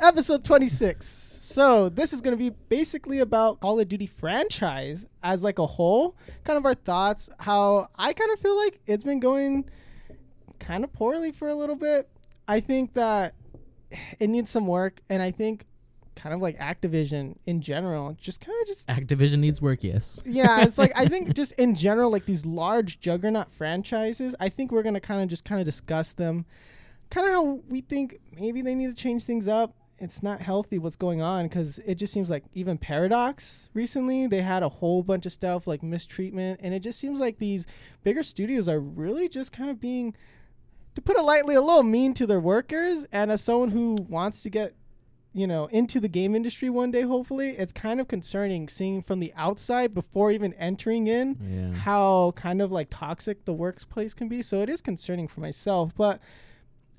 episode 26. So this is going to be basically about Call of Duty franchise as like a whole, kind of our thoughts, how I kind of feel like it's been going kind of poorly for a little bit. I think that it needs some work and I think kind of like Activision in general just kind of just Activision needs work, yes. yeah, it's like I think just in general, like these large juggernaut franchises, I think we're gonna kind of just kind of discuss them, kind of how we think maybe they need to change things up. It's not healthy what's going on because it just seems like even Paradox recently they had a whole bunch of stuff like mistreatment, and it just seems like these bigger studios are really just kind of being, to put it lightly, a little mean to their workers. And as someone who wants to get you know into the game industry one day hopefully it's kind of concerning seeing from the outside before even entering in Yeah. how kind of like toxic the workplace can be so it is concerning for myself but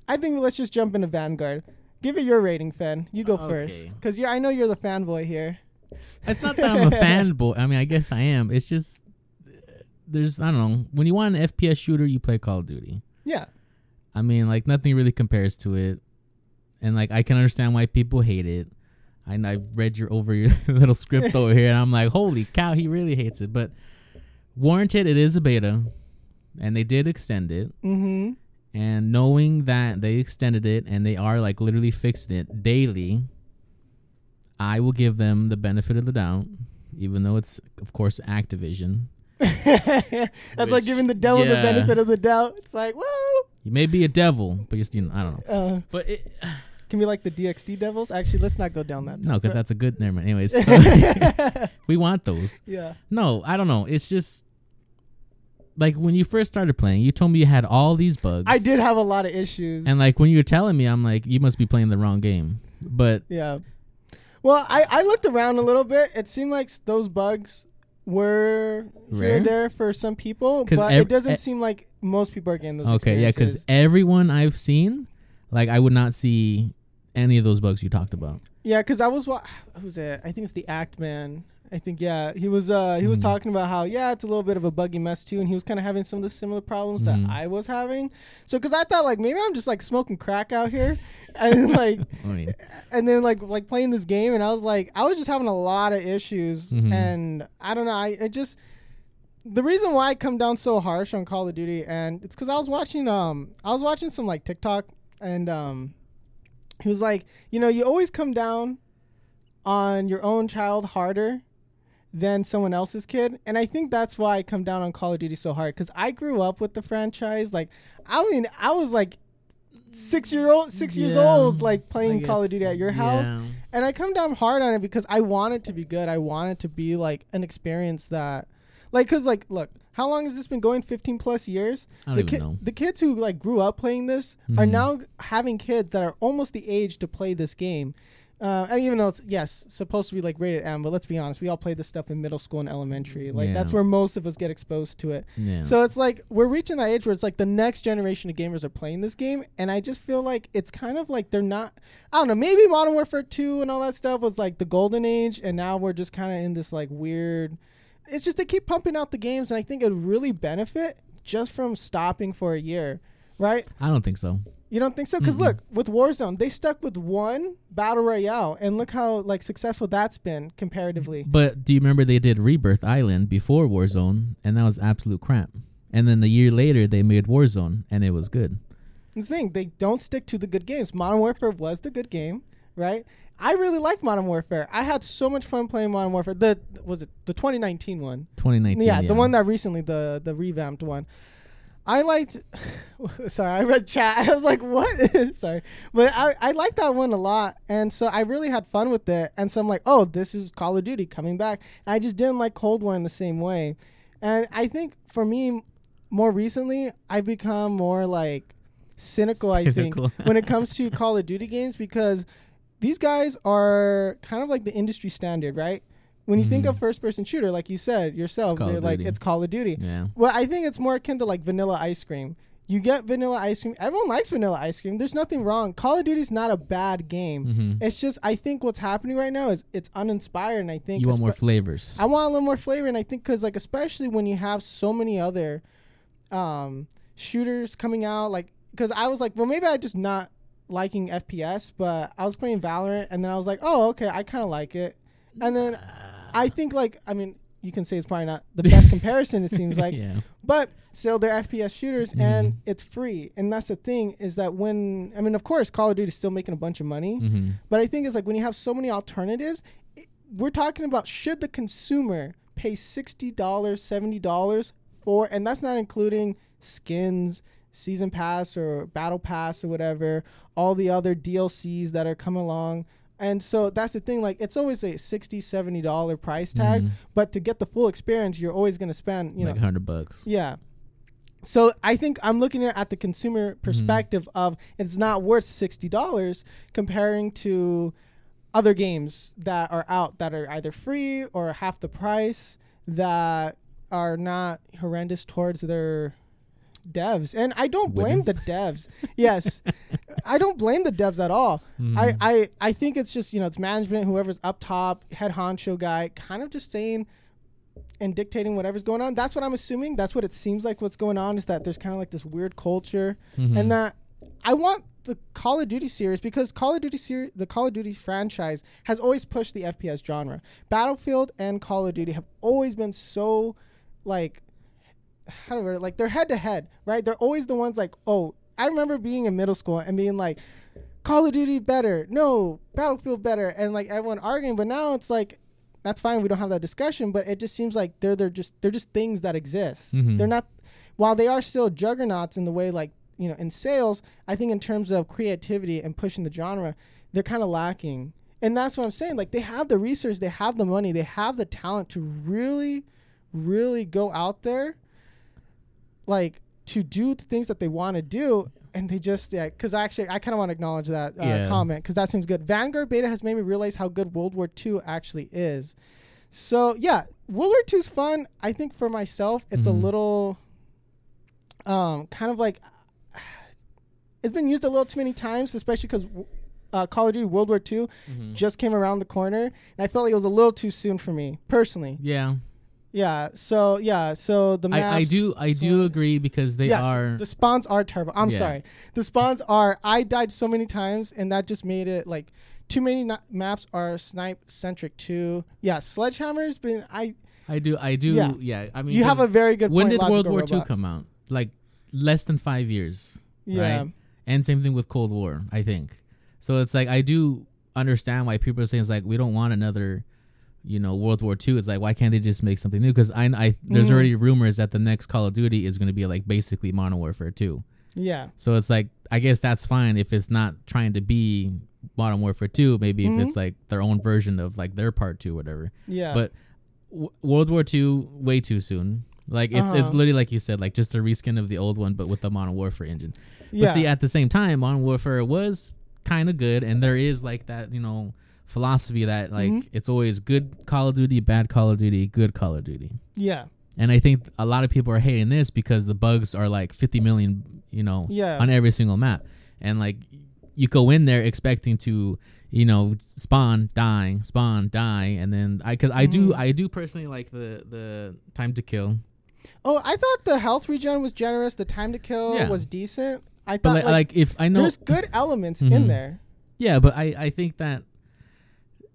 i think let's just jump into vanguard give it your rating fan you go first Okay. because yeah i know you're the fanboy here It's not that I'm a fanboy. I mean, I guess I am. It's just there's I don't know. When you want an FPS shooter, you play Call of Duty. yeah I mean, like nothing really compares to it, and like I can understand why people hate it. I I read your over your little script over here, and I'm like, holy cow, he really hates it. But warranted, it is a beta, and they did extend it. mm-hmm And knowing that they extended it and they are like literally fixing it daily, I will give them the benefit of the doubt, even though it's of course Activision. that's like giving the devil the benefit of the doubt it's like whoa You may be a devil, but you're still I don't know. uh, But it, can we like the dxd devils actually let's not go down that no, because that's a good. Never mind. Anyways, so we want those. yeah No, I don't know. It's just like when you first started playing, you told me you had all these bugs. I did have a lot of issues. And like when you were telling me, I'm like, you must be playing the wrong game. But yeah. Well, I, I looked around a little bit. It seemed like those bugs were here Rare? and there for some people, but ev- it doesn't e- seem like most people are getting those. okay, yeah, because everyone I've seen, like, I would not see any of those bugs you talked about. yeah, because I was wa- who's it? I think it's the Act Man. I think yeah, he was uh he was Mhm. talking about how yeah it's a little bit of a buggy mess too, and he was kind of having some of the similar problems Mhm. that I was having. So because I thought like maybe I'm just like smoking crack out here, and like I mean, and then like like playing this game and I was like I was just having a lot of issues Mhm. and I don't know I it just the reason why I come down so harsh on Call of Duty and it's cuz I was watching um I was watching some like TikTok and um he was like you know you always come down on your own child harder than someone else's kid and I think that's why I come down on Call of Duty so hard cuz I grew up with the franchise like I mean I was like 6 year old 6 years old like playing I Call of Duty at your house yeah. and I come down hard on it because I want it to be good. I want it to be like an experience that, like, cause like, look, how long has this been going? Fifteen plus years. I don't the even know. The kids who like grew up playing this are Mhm. now having kids that are almost the age to play this game. Uh, and even though it's yes supposed to be like rated M, but let's be honest, we all played this stuff in middle school and elementary. Like Yeah. that's where most of us get exposed to it. Yeah. So it's like we're reaching that age where it's like the next generation of gamers are playing this game, and I just feel like it's kind of like they're not. I don't know. Maybe Modern Warfare Two and all that stuff was like the golden age, and now we're just kind of in this like weird. It's just they keep pumping out the games, and I think it would really benefit just from stopping for a year, right? I don't think so. You don't think so? Because Mm-mm. look, with Warzone, they stuck with one battle royale, and look how like successful that's been comparatively. But do you remember they did Rebirth Island before Warzone, and that was absolute crap. And then a year later, they made Warzone, and it was good. the thing they don't stick to the good games modern warfare was the good game right i really like modern warfare i had so much fun playing modern warfare the was it the 2019 one 2019. yeah, the one that recently the the revamped one i liked sorry i read chat. I was like what? Sorry. But i i liked that one a lot. And so i really had fun with it. And so i'm like oh this is call of duty coming back. And i just didn't like cold war in the same way. And i think for me more recently i've become more like cynical, i think when it comes to call of duty games because these guys are kind of like the industry standard right when you think Mhm. of first person shooter like you said yourself they're like Duty. it's call of duty Yeah. well, I think it's more akin to like vanilla ice cream. You get vanilla ice cream. Everyone likes vanilla ice cream. There's nothing wrong. Call of Duty's not a bad game. hmm It's just I think what's happening right now is it's uninspired, and I think You want more flavors. I want a little more flavor, and I think because like especially when you have so many other um, shooters coming out, like because I was like, well, maybe I just not liking FPS, but I was playing Valorant, and then I was like, oh, okay, I kind of like it. And then I think like I mean, you can say it's probably not the best comparison. It seems like, yeah. but still they're FPS shooters, Mhm. and it's free. And that's the thing is that when I mean, of course, Call of Duty is still making a bunch of money, hmm but I think it's like when you have so many alternatives, it, we're talking about should the consumer pay sixty dollars, seventy dollars for, and that's not including skins, season pass or battle pass or whatever, all the other DLCs that are coming along. And so that's the thing, like it's always a 60 70 dollar price tag, Mhm. but to get the full experience, you're always gonna spend, you like know, hundred bucks. yeah. So I think I'm looking at, at the consumer perspective of it's not worth sixty dollars comparing to other games that are out that are either free or half the price that are not horrendous towards their devs. And I don't blame Women? the devs. yes. I don't blame the devs at all. I, Mhm. I, I think it's just, you know, it's management, whoever's up top, head honcho guy, kind of just saying and dictating whatever's going on. That's what I'm assuming. That's what it seems like what's going on is that there's kind of like this weird culture Mhm. and that I want the Call of Duty series because Call of Duty series, the Call of Duty franchise has always pushed the FPS genre. Battlefield and Call of Duty have always been so like how do I like they're head to head, right? They're always the ones like, "Oh, I remember being in middle school and being like Call of Duty better. No, Battlefield better." And like everyone arguing, but now it's like that's fine. We don't have that discussion, but it just seems like they're they're just they're just things that exist. Mhm. They're not while they are still juggernauts in the way like you know in sales. I think in terms of creativity and pushing the genre, they're kind of lacking. And that's what I'm saying. Like they have the research, they have the money, they have the talent to really, really go out there, like to do the things that they want to do. And they just yeah, because actually I kind of want to acknowledge that uh, Yeah. comment because that seems good. Vanguard Beta has made me realize how good World War II actually is. So yeah, World War II is fun. I think for myself, it's a Mhm. little, um, kind of like it's been used a little too many times, especially because uh, Call of Duty World War II Mhm. just came around the corner, and I felt like it was a little too soon for me personally. yeah, Yeah. So yeah. So the maps, I, I do I do agree because they Yes, are the spawns are terrible. I'm Yeah. sorry. The spawns are. I died so many times, and that just made it like too many na- maps are snipe centric too. Yeah, sledgehammers. Been I. I do I do Yeah. yeah, I mean you have a very good. when point, did World War II come out? Like less than five years. Yeah. right? And same thing with Cold War, I think. So it's like I do understand why people are saying it's like we don't want another, you know, World War II. It's like why can't they just make something new? Because I, I there's Mhm. already rumors that the next Call of Duty is going to be like basically Modern Warfare 2. Yeah. So it's like I guess that's fine if it's not trying to be Modern Warfare 2. Maybe Mhm. if it's like their own version of like their part two, whatever. Yeah. But w- World War II way too soon. Like it's it's Uh-huh. literally like you said, like just a reskin of the old one, but with the Modern Warfare engine. yeah. But see, at the same time, Modern Warfare was kind of good, and there is like that, you know, philosophy that like Mhm. it's always good Call of Duty, bad Call of Duty, good Call of Duty. yeah. And I think a lot of people are hating this because the bugs are like 50 million, you know, Yeah. on every single map, and like you go in there expecting to, you know, spawn, die, spawn, die, and then I, cause I do, Mhm. I do personally like the the time to kill, Oh, I thought the health regen was generous. The time to kill Yeah. was decent. I but thought like, like, if I know there's good elements Mhm. in there. Yeah, but I I think that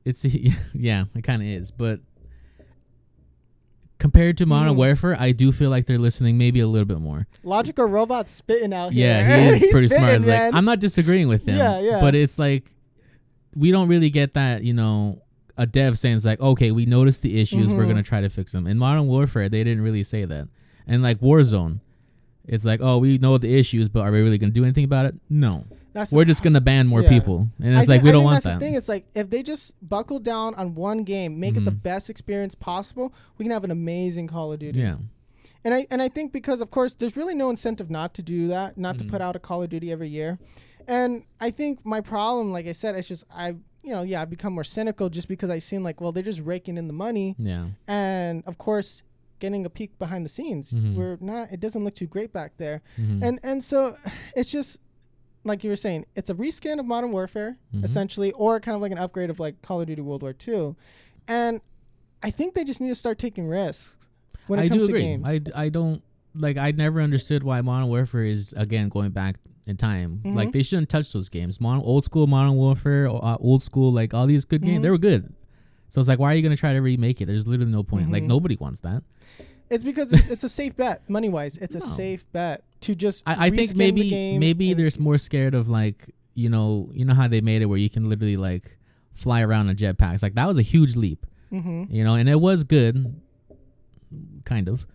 it's yeah, it kind of is, but compared to Modern Mhm. Warfare, I do feel like they're listening maybe a little bit more. Logical robot spitting out here. Yeah, he is pretty smart. spitting, It's like. I'm not disagreeing with him. Yeah, yeah. But it's like we don't really get that, you know, a dev saying it's like, okay, we noticed the issues, we're Mhm. gonna try to fix them. In Modern Warfare, they didn't really say that. And like Warzone, it's like, oh, we know the issues, but are we really gonna do anything about it? No. That's We're just gonna ban more Yeah. people, and I it's like think- we I don't want that's that. The thing it's like if they just buckle down on one game, make it the Mhm. best experience possible, we can have an amazing Call of Duty. Yeah. And I and I think because of course there's really no incentive not to do that, not Mhm. to put out a Call of Duty every year. And I think my problem, like I said, it's just I you know, yeah, I become more cynical just because I've seen like, well, they're just raking in the money Yeah. and of course getting a peek behind the scenes. Mhm. We're not it doesn't look too great back there. Mhm. And and so it's just like you were saying, it's a reskin of Modern Warfare Mhm. essentially, or kind of like an upgrade of like Call of Duty World War II. And I think they just need to start taking risks when it I comes do to agree. games. I, I don't like. I never understood why Modern Warfare is again going back in time. Mhm. Like they shouldn't touch those games. Modern, old school Modern Warfare, or, uh, old school like all these good games, Mhm. they were good. So it's like, why are you gonna try to remake it? There's literally no point. Like Mhm. nobody wants that. It's because it's, it's a safe bet, money wise. It's a safe bet to just. I, I think maybe maybe and- there's more scared of like you know you know how they made it where you can literally like fly around in jetpacks. Like that was a huge leap, Mhm. you know, and it was good, kind of.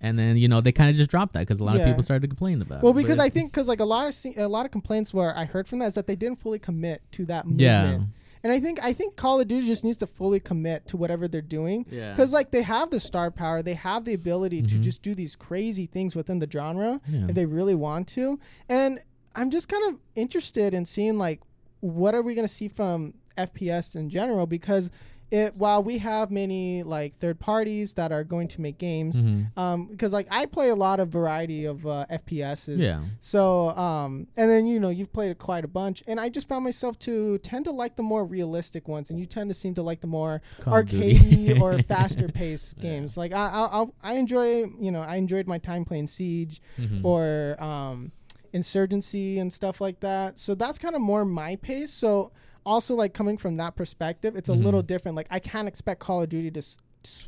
And then you know they kind of just dropped that because a lot Yeah. of people started to complain about. Well, it. Because I think because like a lot of se- a lot of complaints where I heard from that is that they didn't fully commit to that movement. yeah, And I think I think Call of Duty just needs to fully commit to whatever they're doing. yeah, Because like they have the star power, they have the ability to Mhm. just do these crazy things within the genre yeah. if they really want to. And I'm just kind of interested in seeing like what are we going to see from FPS in general because it while we have many like third parties that are going to make games Mhm. um because like I play a lot of variety of uh, FPSs yeah. so, um, and then you know you've played quite a bunch, and I just found myself to tend to like the more realistic ones, and you tend to seem to like the more Call arcadey or faster paced Yeah. games. Like I, I, I'll- enjoy, you know, I enjoyed my time playing Siege Mhm. or um, Insurgency and stuff like that. So that's kind of more my pace. So also like coming from that perspective, it's a Mhm. little different. Like I can't expect Call of Duty to. S-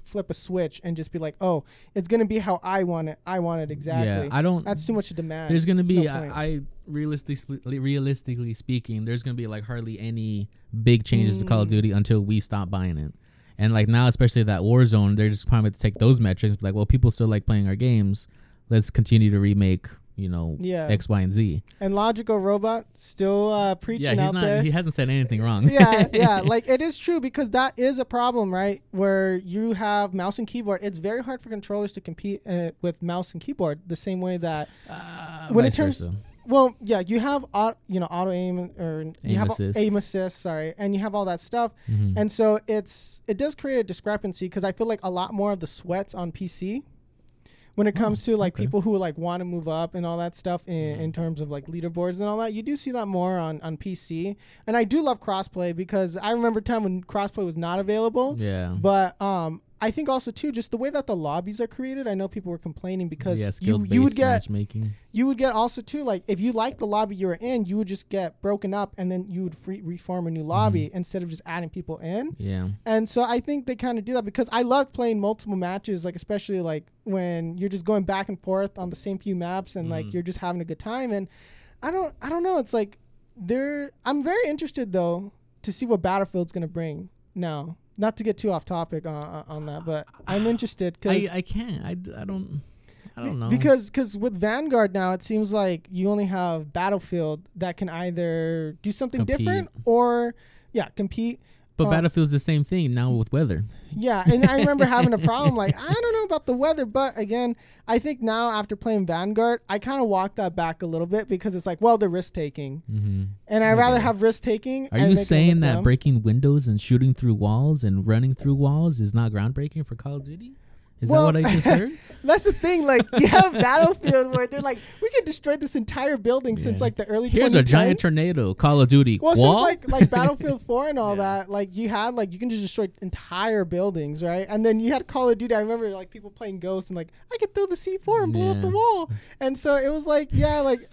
flip a switch and just be like oh it's gonna be how i want it i want it exactly Yeah, I don't. that's too much to demand. There's gonna be no. I, I realistically realistically speaking, there's gonna be like hardly any big changes to Call of Mm. Duty until we stop buying it. And like now, especially that Warzone, they're just probably to take those metrics. Like, well, people still like playing our games. Let's continue to remake, you know, yeah. X, Y, and Z. and Logical Robot still uh, preaching Yeah, he's out not. there. He hasn't said anything wrong. yeah, yeah. Like it is true because that is a problem, right? Where you have mouse and keyboard. It's very hard for controllers to compete uh, with mouse and keyboard the same way that. Uh, When it turns- versa. Well, yeah, you have au- you know auto aim or you have assist. aim assist, sorry, and you have all that stuff, Mhm. and so it's it does create a discrepancy because I feel like a lot more of the sweats on PC. When it Oh, comes to like okay. people who like want to move up and all that stuff in, Mhm. in terms of like leaderboards and all that, you do see that more on, on PC. And I do love crossplay because I remember a time when crossplay was not available. yeah. But um, I think also too just the way that the lobbies are created. I know people were complaining because yeah, you you would get matchmaking. you would get also too like if you like the lobby you were in, you would just get broken up and then you would free, reform a new lobby Mm-hmm. instead of just adding people in. Yeah. And so I think they kind of do that because I love playing multiple matches, like especially like when you're just going back and forth on the same few maps and like Mhm. you're just having a good time. And I don't, I don't know. It's like they're. I'm very interested though to see what Battlefield's gonna bring now. Not to get too off topic on, on- that, but I'm interested because I I can't. I, I don't. I don't know. because because with Vanguard now it seems like you only have Battlefield that can either do something Compete. different or yeah compete but uh, Battlefield's the same thing now with weather. Yeah, and I remember having a problem like I don't know about the weather, but again, I think now after playing Vanguard, I kind of walk that back a little bit because it's like, well, they're risk taking, Mm-hmm. and I'd rather have risk taking. Are you saying that breaking windows and shooting through walls and running through walls is not groundbreaking for Call of Duty? Is Well- that what I just heard? That's the thing. Like you have Battlefield where they're like, we can destroy this entire building since like the early. Here's a giant tornado. Call of Duty. Well, wall? since like like Battlefield 4 and all Yeah. that, like you had like you can just destroy entire buildings, right? And then you had Call of Duty. I remember like people playing Ghost and like I could throw the C4 and blow up the wall. And so it was like yeah, like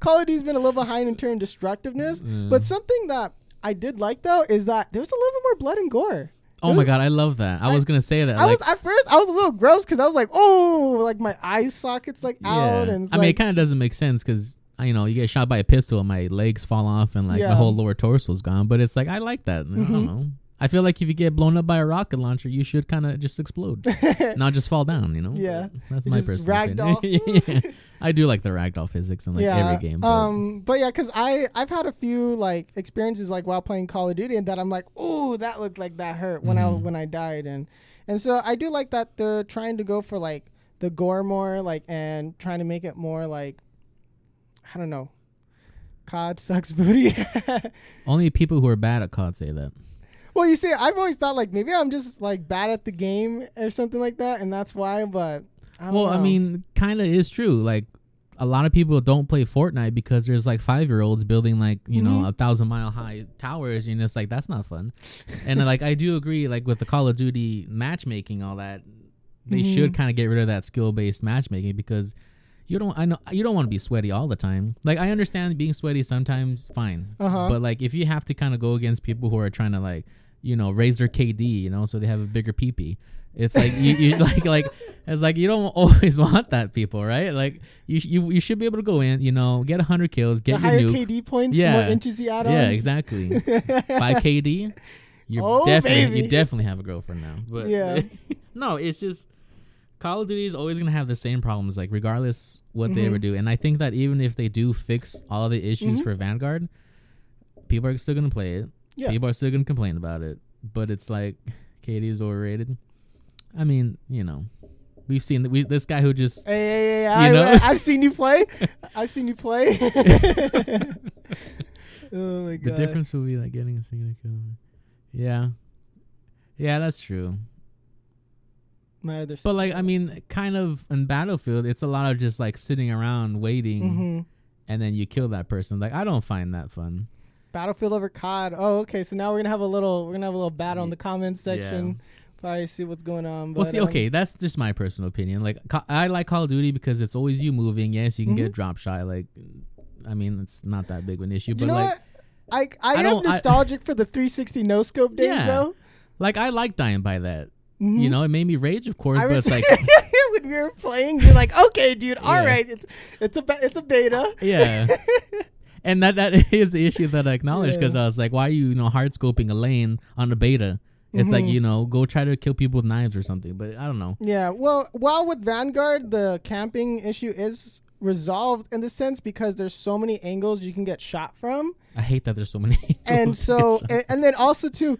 Call of Duty's been a little behind in terms of destructiveness. Yeah. But something that I did like though is that there was a little bit more blood and gore. Oh my god, I love that. I, I- was gonna say that. I like, was at first I was a little gross because I was like, oh, like my eye sockets like out, and I mean, it kind of doesn't make sense because you know you get shot by a pistol and my legs fall off and like Yeah. the whole lower torso is gone. But it's like I like that. I Mhm. don't know. I feel like if you get blown up by a rocket launcher, you should kind of just explode, not just fall down. You know? Yeah. That's You my just personal opinion. yeah. I do like the ragdoll physics in like every game. But Um, but yeah, because I I've had a few like experiences like while playing Call of Duty, and that I'm like, oh, that looked like that hurt when I Mhm. when I died, and and so I do like that they're trying to go for like the gore more, like and trying to make it more like I don't know, COD sucks booty. only people who are bad at COD say that. well, you see, I've always thought like maybe I'm just like bad at the game or something like that, and that's why. But I Well, I mean, kind of is true. Like a lot of people don't play Fortnite because there's like five year olds building like you know Mhm. a thousand mile high towers, and it's like that's not fun. and like I do agree, like with the Call of Duty matchmaking, all that they Mhm. should kind of get rid of that skill based matchmaking because you don't I know you don't want to be sweaty all the time. Like I understand being sweaty sometimes, fine. Uh-huh. But like if you have to kind of go against people who are trying to like you know raise their KD, you know, so they have a bigger peepee. It's like you, you like like it's like you don't always want that people, right? Like you you you should be able to go in, you know, get hundred kills, the get your higher nuke. KD points, the more Yeah. inches you add on. Yeah, exactly. By KD, you're Oh, definitely baby. you definitely have a girlfriend now. But Yeah. no, it's just Call of Duty is always gonna have the same problems, like regardless what they ever Mhm. do. And I think that even if they do fix all the issues Mhm. for Vanguard, people are still gonna play it. Yeah. People are still gonna complain about it. But it's like KD is overrated. I mean, you know, we've seen that we this guy who just Hey, hey, hey, You I, know? I've seen you play. I've seen you play. oh my god. the difference will be like getting a single kill. Yeah. Yeah, that's true. My other But like I mean, kind of in Battlefield, it's a lot of just like sitting around waiting hmm and then you kill that person. Like I don't find that fun. Battlefield over COD. Oh, okay. So now we're gonna have a little. We're gonna have a little battle in the comments section. Probably see what's going on. But well, see, um, okay, that's just my personal opinion. Like I like Call of Duty because it's always you moving. Yes, you can get a Mhm. drop shot. Like, I mean, it's not that big of an issue. You But know like, what? I I, I am don't- I- nostalgic for the 360 no scope days Yeah. though. like I like dying by that. Mhm. You know, it made me rage, of course. I but it's like, when we were playing, you're like, okay, dude, all Yeah. right, it's it's a it's a beta. yeah. And that that is the issue that I acknowledge because Yeah. I was like, why are you, you know, hard scoping a lane on a beta? It's like Mhm. you know, go try to kill people with knives or something. But I don't know. Yeah, well, while with Vanguard, the camping issue is resolved in the sense because there's so many angles you can get shot from, I hate that there's so many. and so and, and then also too,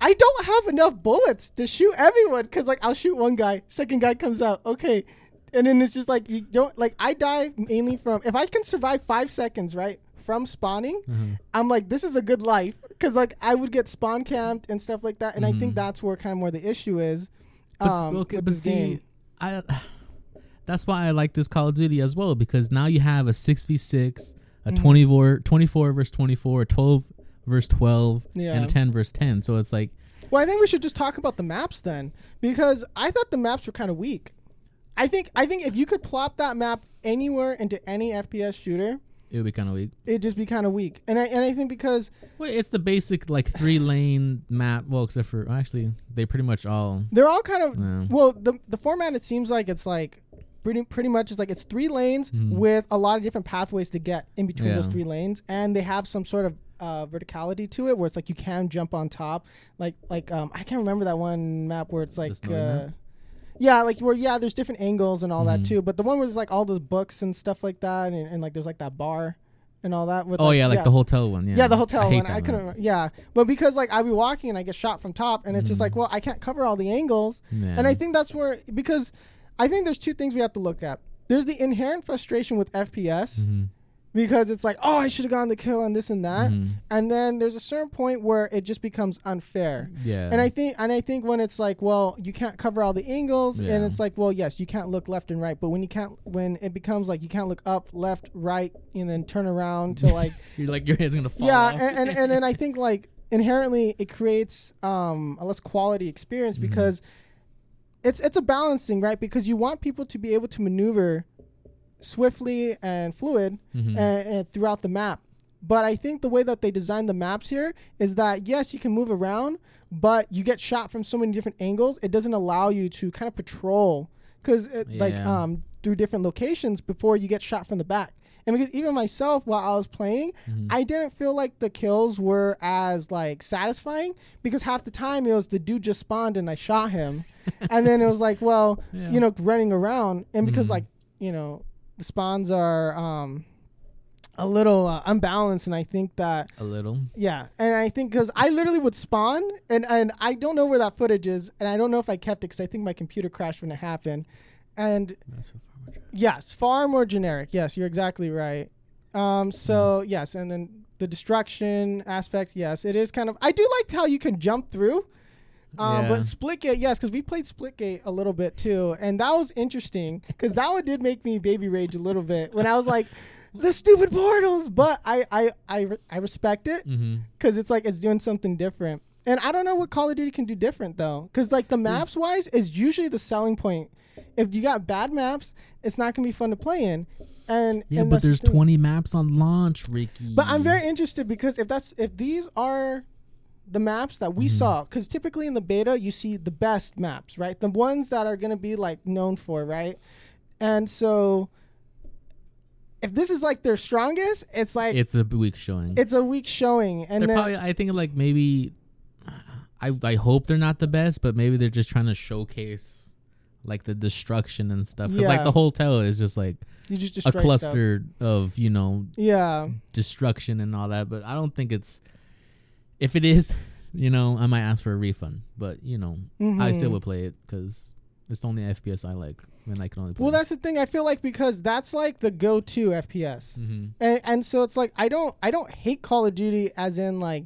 I don't have enough bullets to shoot everyone because like I'll shoot one guy, second guy comes out, okay, and then it's just like you don't like I die mainly from if I can survive five seconds right from spawning, Mhm. I'm like this is a good life because like I would get spawn camped and stuff like that, and I think Mhm. that's where kind of where the issue is. But, um, okay, but see, game. I that's why I like this Call of Duty as well because now you have a six v six, a Mhm. 24, 24 versus twenty four, a twelve versus twelve, Yeah. and a ten versus ten. So it's like Well, I think we should just talk about the maps then, because I thought the maps were kind of weak. I think I think if you could plop that map anywhere into any FPS shooter, it would be kind of weak. it'd just be kind of weak. And I and I think because Well, it's the basic like three lane map. Well, except for actually, they pretty much all. they're all kind of Yeah. well, the the format it seems like it's like pretty pretty much is like it's three lanes Mhm. with a lot of different pathways to get in between those three lanes, and they have some sort of uh, verticality to it where it's like you can jump on top, like like um I can't remember that one map where it's like. Uh? Yeah, like where yeah, there's different angles and all that Mhm. too. But the one where there's like all those books and stuff like that, and, and like there's like that bar and all that. With Oh like, yeah, like the hotel one. Yeah, yeah, the hotel I one. that I couldn't. Remember. Yeah, but because like I be walking and I get shot from top, and it's just Mhm. like, well, I can't cover all the angles, Yeah. and I think that's where because I think there's two things we have to look at. There's the inherent frustration with FPS Mhm. Because it's like, oh, I should have gotten the kill and this and that, Mhm. and then there's a certain point where it just becomes unfair. Yeah. And I think and I think when it's like, well, you can't cover all the angles, yeah. and it's like, well, yes, you can't look left and right, but when you can't, when it becomes like you can't look up, left, right, and then turn around to like, You're like your head's gonna fall. yeah, and, and and then I think like inherently it creates um a less quality experience Mhm. because it's it's a balance thing, right? Because you want people to be able to maneuver swiftly and fluid Mhm. and, and throughout the map. But I think the way that they designed the maps here is that yes, you can move around, but you get shot from so many different angles. It doesn't allow you to kind of patrol because like um through different locations before you get shot from the back. And because even myself, while I was playing, Mhm. I didn't feel like the kills were as like satisfying because half the time it was the dude just spawned and I shot him, and then it was like, well, Yeah. you know, running around, and because Mhm. like you know the spawns are um a little uh, unbalanced, and I think that a little. yeah, and I think because I literally would spawn, and and I don't know where that footage is, and I don't know if I kept it because I think my computer crashed when it happened, and far. Yes, far more generic. Yes, you're exactly right. Um, so yes, and then the destruction aspect. Yes, it is kind of. I do like how you can jump through. Um, Yeah. But Splitgate, yes, because we played Splitgate a little bit too, and that was interesting because that one did make me baby rage a little bit when I was like, the stupid portals. But I I I, I respect it Mm-hmm. because it's like it's doing something different. And I don't know what Call of Duty can do different though, because like the maps wise is usually the selling point. If you got bad maps, it's not gonna be fun to play in. And Yeah, and but the there's 20 maps on launch, Ricky. But I'm very interested because if that's if these are the maps that we Mhm. saw, because typically in the beta you see the best maps, right? The ones that are gonna be like known for, right? And so if this is like their strongest, it's like It's a weak showing. it's a weak showing, and they're then probably. I think like maybe. I I hope they're not the best, but maybe they're just trying to showcase like the destruction and stuff. 'Cause, like Yeah. the hotel is just like you just a destroy stuff. cluster of you know Yeah, destruction and all that. But I don't think it's. If it is, you know, I might ask for a refund. But you know, I still Mhm. would play it because it's the only FPS I like, and I can only play. Well, that's the thing. I feel like because that's like the go-to FPS. hmm and, and so it's like I don't I don't hate Call of Duty as in like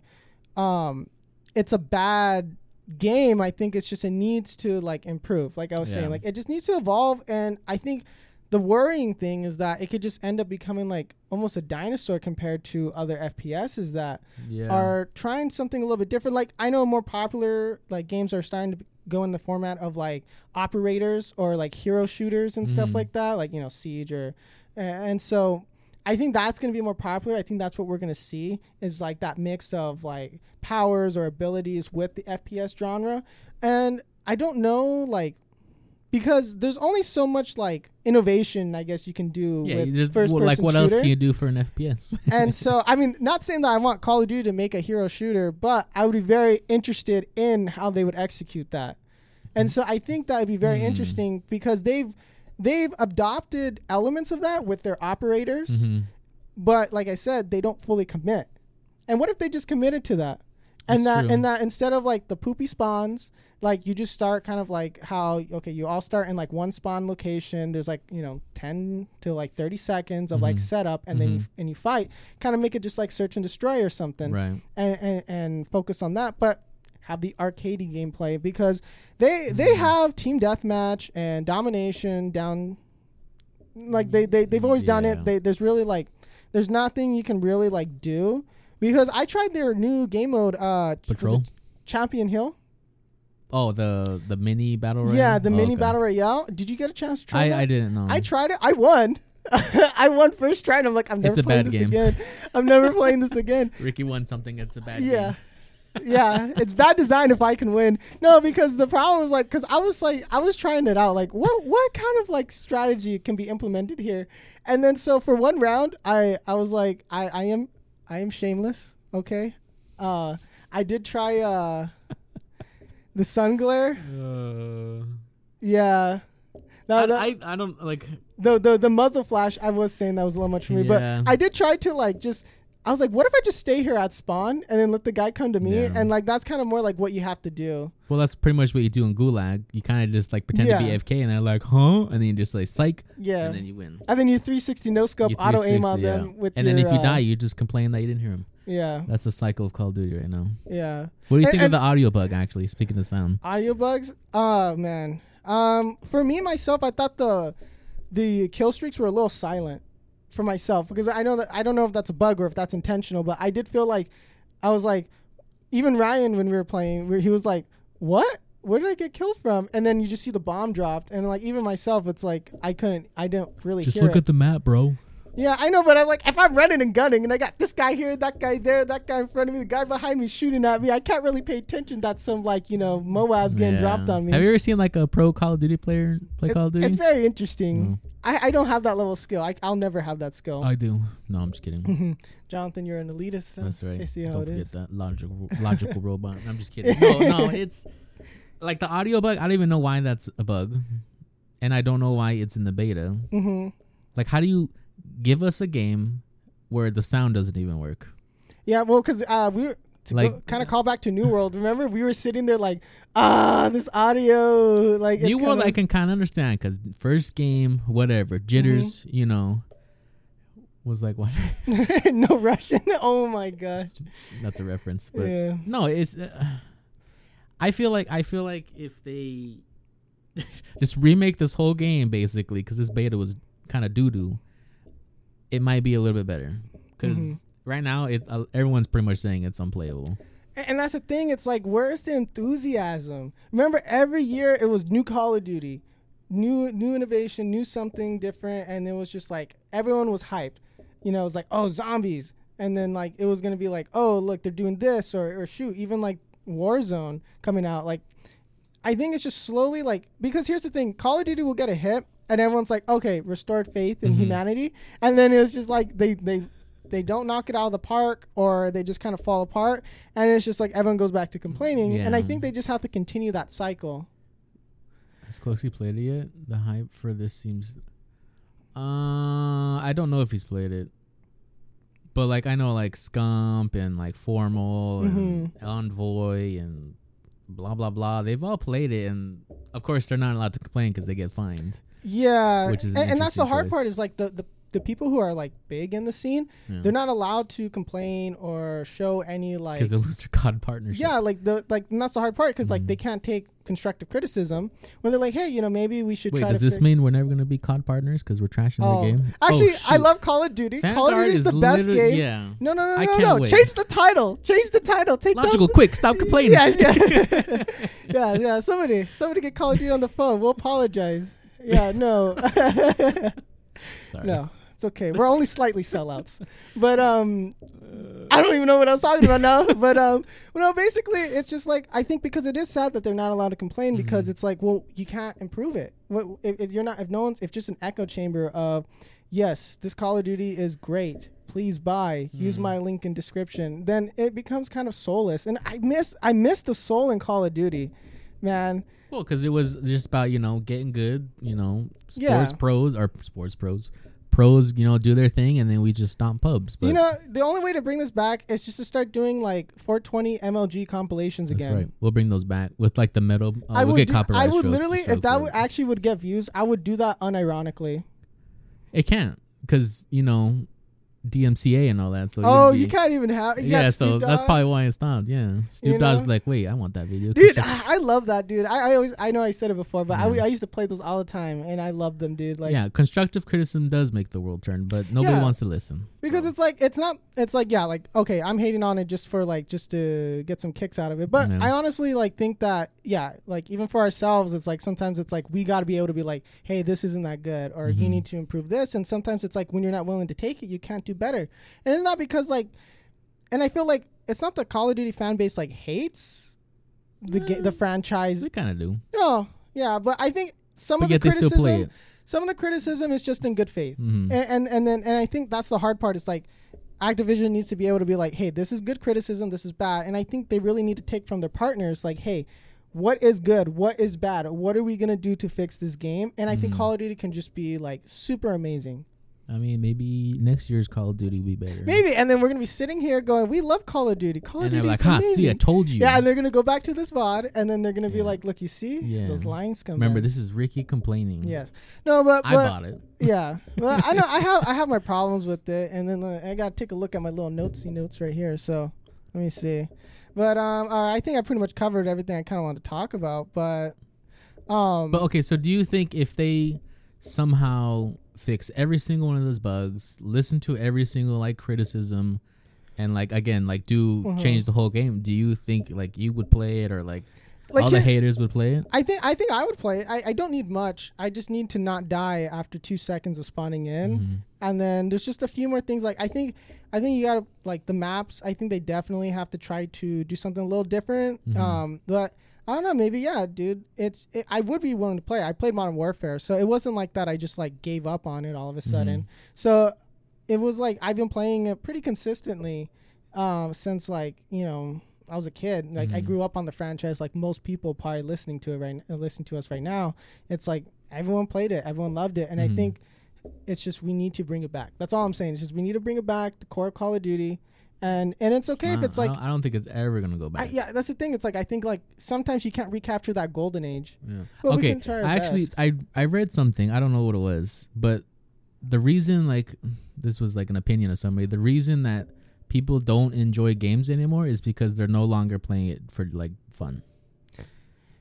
um it's a bad game. I think it's just it needs to like improve. Like I was Yeah. saying, like it just needs to evolve and I think the worrying thing is that it could just end up becoming like almost a dinosaur compared to other FPSs that Yeah. are trying something a little bit different. Like I know more popular like games are starting to go in the format of like operators or like hero shooters and stuff Mhm. like that, like you know Siege or and so I think that's going to be more popular. I think that's what we're going to see is like that mix of like powers or abilities with the FPS genre. And I don't know like because there's only so much like innovation I guess you can do yeah, with you just first well, like what shooter else can you do for an FPS? and so I mean, not saying that I want Call of Duty to make a hero shooter, but I would be very interested in how they would execute that. And so I think that would be very Hmm. interesting because they've they've adopted elements of that with their operators, Mhm. but like I said, they don't fully commit. And what if they just committed to that? And That's that true. and that instead of like the poopy spawns, like you just start kind of like how okay, you all start in like one spawn location. There's like you know ten to like thirty seconds of like Mhm. setup, and then you, Mhm. and you fight. Kind of make it just like search and destroy or something, Right. and, and and focus on that. But have the arcadey gameplay because they they Mhm. have team deathmatch and domination down. Like they they they've always done it. They there's really like there's nothing you can really like do because I tried their new game mode. Uh, Patrol. Champion Hill. Oh, the the mini battle royale. Yeah, the Oh, mini okay. battle royale. Did you get a chance to try I that? I didn't know. I tried it. I won. I won first try, and I'm like, I'm never It's a playing bad this game. again. I'm never playing this again. Ricky won something. It's a bad yeah. game. yeah, it's bad design if I can win. No, because the problem was like, because I was like, I was trying it out, like, what what kind of like strategy can be implemented here? And then so for one round, I I was like, I I am I am shameless, okay. Uh, I did try uh the sun glare. Uh, Yeah. No, I, the, I I don't like. the the the muzzle flash. I was saying that was a little much for me, Yeah. but I did try to like just. I was like, what if I just stay here at spawn and then let the guy come to me? Yeah. And like that's kind of more like what you have to do. Well, that's pretty much what you do in Gulag. You kind of just like pretend to be Yeah. AFK, and they're like, "Huh?" And then you just like psych, Yeah. and then you win. And then you 360 no scope auto aim on 360, them with And your, then if you uh, die, you just complain that you didn't hear him. yeah, That's the cycle of Call of Duty right now. yeah. What do you And- think of the audio bug? Actually, speaking of sound, Audio bugs. Oh man. Um, for me myself, I thought the the kill streaks were a little silent for myself because I know that I don't know if that's a bug or if that's intentional, but I did feel like I was like, even Ryan when we were playing, he was like, "What? Where did I get killed from?" And then you just see the bomb dropped, and like even myself, it's like I couldn't, I didn't really just look it. at the map, bro. Yeah, I know, but I'm like, if I'm running and gunning and I got this guy here, that guy there, that guy in front of me, the guy behind me shooting at me, I can't really pay attention that some like you know Moab's getting Yeah. dropped on me. Have you ever seen like a pro Call of Duty player play It- Call of Duty? It's very interesting. No. I, I don't have that level of skill. I, I'll never have that skill. I do. No, I'm just kidding. Jonathan, you're an elitist. so That's right. I see how Don't it forget is. that logical logical robot. I'm just kidding. No, no, it's like the audio bug. I don't even know why that's a bug, and I don't know why it's in the beta. hmm Like, how do you give us a game where the sound doesn't even work? Yeah, well, because uh, we Like- kind of call back to New World. Remember, we were sitting there like, ah, this audio, like it's New World, I can kind of understand because first game, whatever jitters, Mm-hmm. you know, was like what? no Russian. Oh my gosh. that's a reference, but yeah. no, it's. Uh, I feel like I feel like if they just remake this whole game basically, because this beta was kind of doo doo, it might be a little bit better. Because Mhm. right now, it uh, everyone's pretty much saying it's unplayable. And that's the thing. It's like, where's the enthusiasm? Remember, every year it was new Call of Duty, new new innovation, new something different, and it was just like everyone was hyped. You know, it was like, oh, zombies, and then like it was gonna be like, oh, look, they're doing this, or or shoot, even like Warzone coming out. Like, I think it's just slowly like because here's the thing: Call of Duty will get a hit, and everyone's like, okay, restored faith in Mhm. humanity, and then it was just like they they they don't knock it out of the park or they just kind of fall apart and it's just like everyone goes back to complaining and i think they just have to continue that cycle Has Closely played it yet? The hype for this seems. Uh, I don't know if he's played it, but like I know like Scump and like Formal and Mm-hmm. Envoy and blah blah blah. They've all played it, and of course they're not allowed to complain because they get fined. Yeah Which is an and, and that's the hard part is like the, the the people who are like big in the scene Yeah. they're not allowed to complain or show any like because they lose their COD partnership. yeah like the like and that's the hard part because like Mhm. they can't take constructive criticism when they're like hey you know maybe we should Wait, try does this mean we're never gonna be COD partners because we're trashing oh. the game? actually Oh, i love call of duty call of duty is the best game Yeah. no no no no no wait. change the title change the title take Logical, quick, stop complaining. Yeah, yeah, yeah, yeah. Somebody, somebody get Call of Duty on the phone. We'll apologize. Yeah, no, Sorry. no, it's okay. We're only slightly sellouts, but um, I don't even know what I was talking about now. But um, well, no, basically, it's just like I think because it is sad that they're not allowed to complain because Mhm. it's like, well, you can't improve it. What if, if you're not? If no one's, if just an echo chamber of, yes, this Call of Duty is great. Please buy. Use Mhm. my link in description. Then it becomes kind of soulless, and I miss I miss the soul in Call of Duty, man. Well, because it was just about you know getting good, you know, sports Yeah. pros or sports pros, pros, you know, do their thing, and then we just stomp pubs. But you know, the only way to bring this back is just to start doing like 420 MLG compilations that's again. right. We'll bring those back with like the metal. Uh, I we'll would, do, copyright. I would literally, if that would actually would get views, I would do that unironically. it can't because you know DMCA and all that. So oh, you'd you can't even have. You Yeah, so that's probably why it stopped. Yeah, Snoop You Dogg's like, wait, I want that video, Dude, I, I love that, dude. I, I always, I know I said it before, but I, Yeah. I used to play those all the time, and I love them, dude. Like, yeah, constructive criticism does make the world turn, but nobody Yeah. wants to listen. because it's like it's not it's like yeah like okay i'm hating on it just for like just to get some kicks out of it but Yeah. i honestly like think that yeah like even for ourselves it's like sometimes it's like we got to be able to be like hey this isn't that good or you Mhm. need to improve this and sometimes it's like when you're not willing to take it you can't do better. And it's not because like and i feel like it's not the call of duty fan base like hates the ga- the Eh, franchise. We kind of do, no yeah but i think some but of the yet they still criticism play some of the criticism is just in good faith. Mhm. and, and and then and I think that's the hard part. Is like Activision needs to be able to be like, hey, this is good criticism, this is bad, and I think they really need to take from their partners like, hey, what is good, what is bad, what are we gonna do to fix this game? And I think Mhm. Call of Duty can just be like super amazing, I mean, maybe next year's Call of Duty will be better. maybe. And then we're gonna be sitting here going, we love Call of Duty, Call and of they're Duty like, "Ha, see, I told you." yeah, and they're gonna go back to this VOD, and then they're gonna be like, look, you see, Yeah. those lines come. Remember, this is Ricky complaining. Yes. No, but, I bought it. yeah, well, I know I have I have my problems with it, and then uh, I got to take a look at my little notesy notes right here. So let me see. But um, uh, I think I pretty much covered everything I kind of wanted to talk about. But um, But okay, so do you think if they somehow fix every single one of those bugs, listen to every single like criticism, and like again, like do Mhm. change the whole game, do you think like you would play it or like, like all the haters would play it? I think I think I would play it. I, I don't need much. I just need to not die after two seconds of spawning in. Mhm. and then there's just a few more things like i think i think you gotta like the maps i think they definitely have to try to do something a little different Mhm. um but i don't know maybe yeah dude it's it, i would be willing to play i played modern warfare so it wasn't like that i just like gave up on it all of a sudden Mhm. so it was like i've been playing it pretty consistently um since like you know I was a kid. Like I Mhm. grew up on the franchise. Like most people probably listening to it right, uh, listen to us right now. It's like everyone played it, everyone loved it, and I Mhm. think it's just we need to bring it back. That's all I'm saying. It's just we need to bring it back. The core of Call of Duty, and and it's okay if not- it's I like don't, I don't think it's ever gonna go I, back. yeah, that's the thing. It's like I think like sometimes you can't recapture that golden age. Yeah. But we okay, can try our I actually best. I I read something. I don't know what it was, but the reason like this was like an opinion of somebody. The reason that people don't enjoy games anymore is because they're no longer playing it for like fun.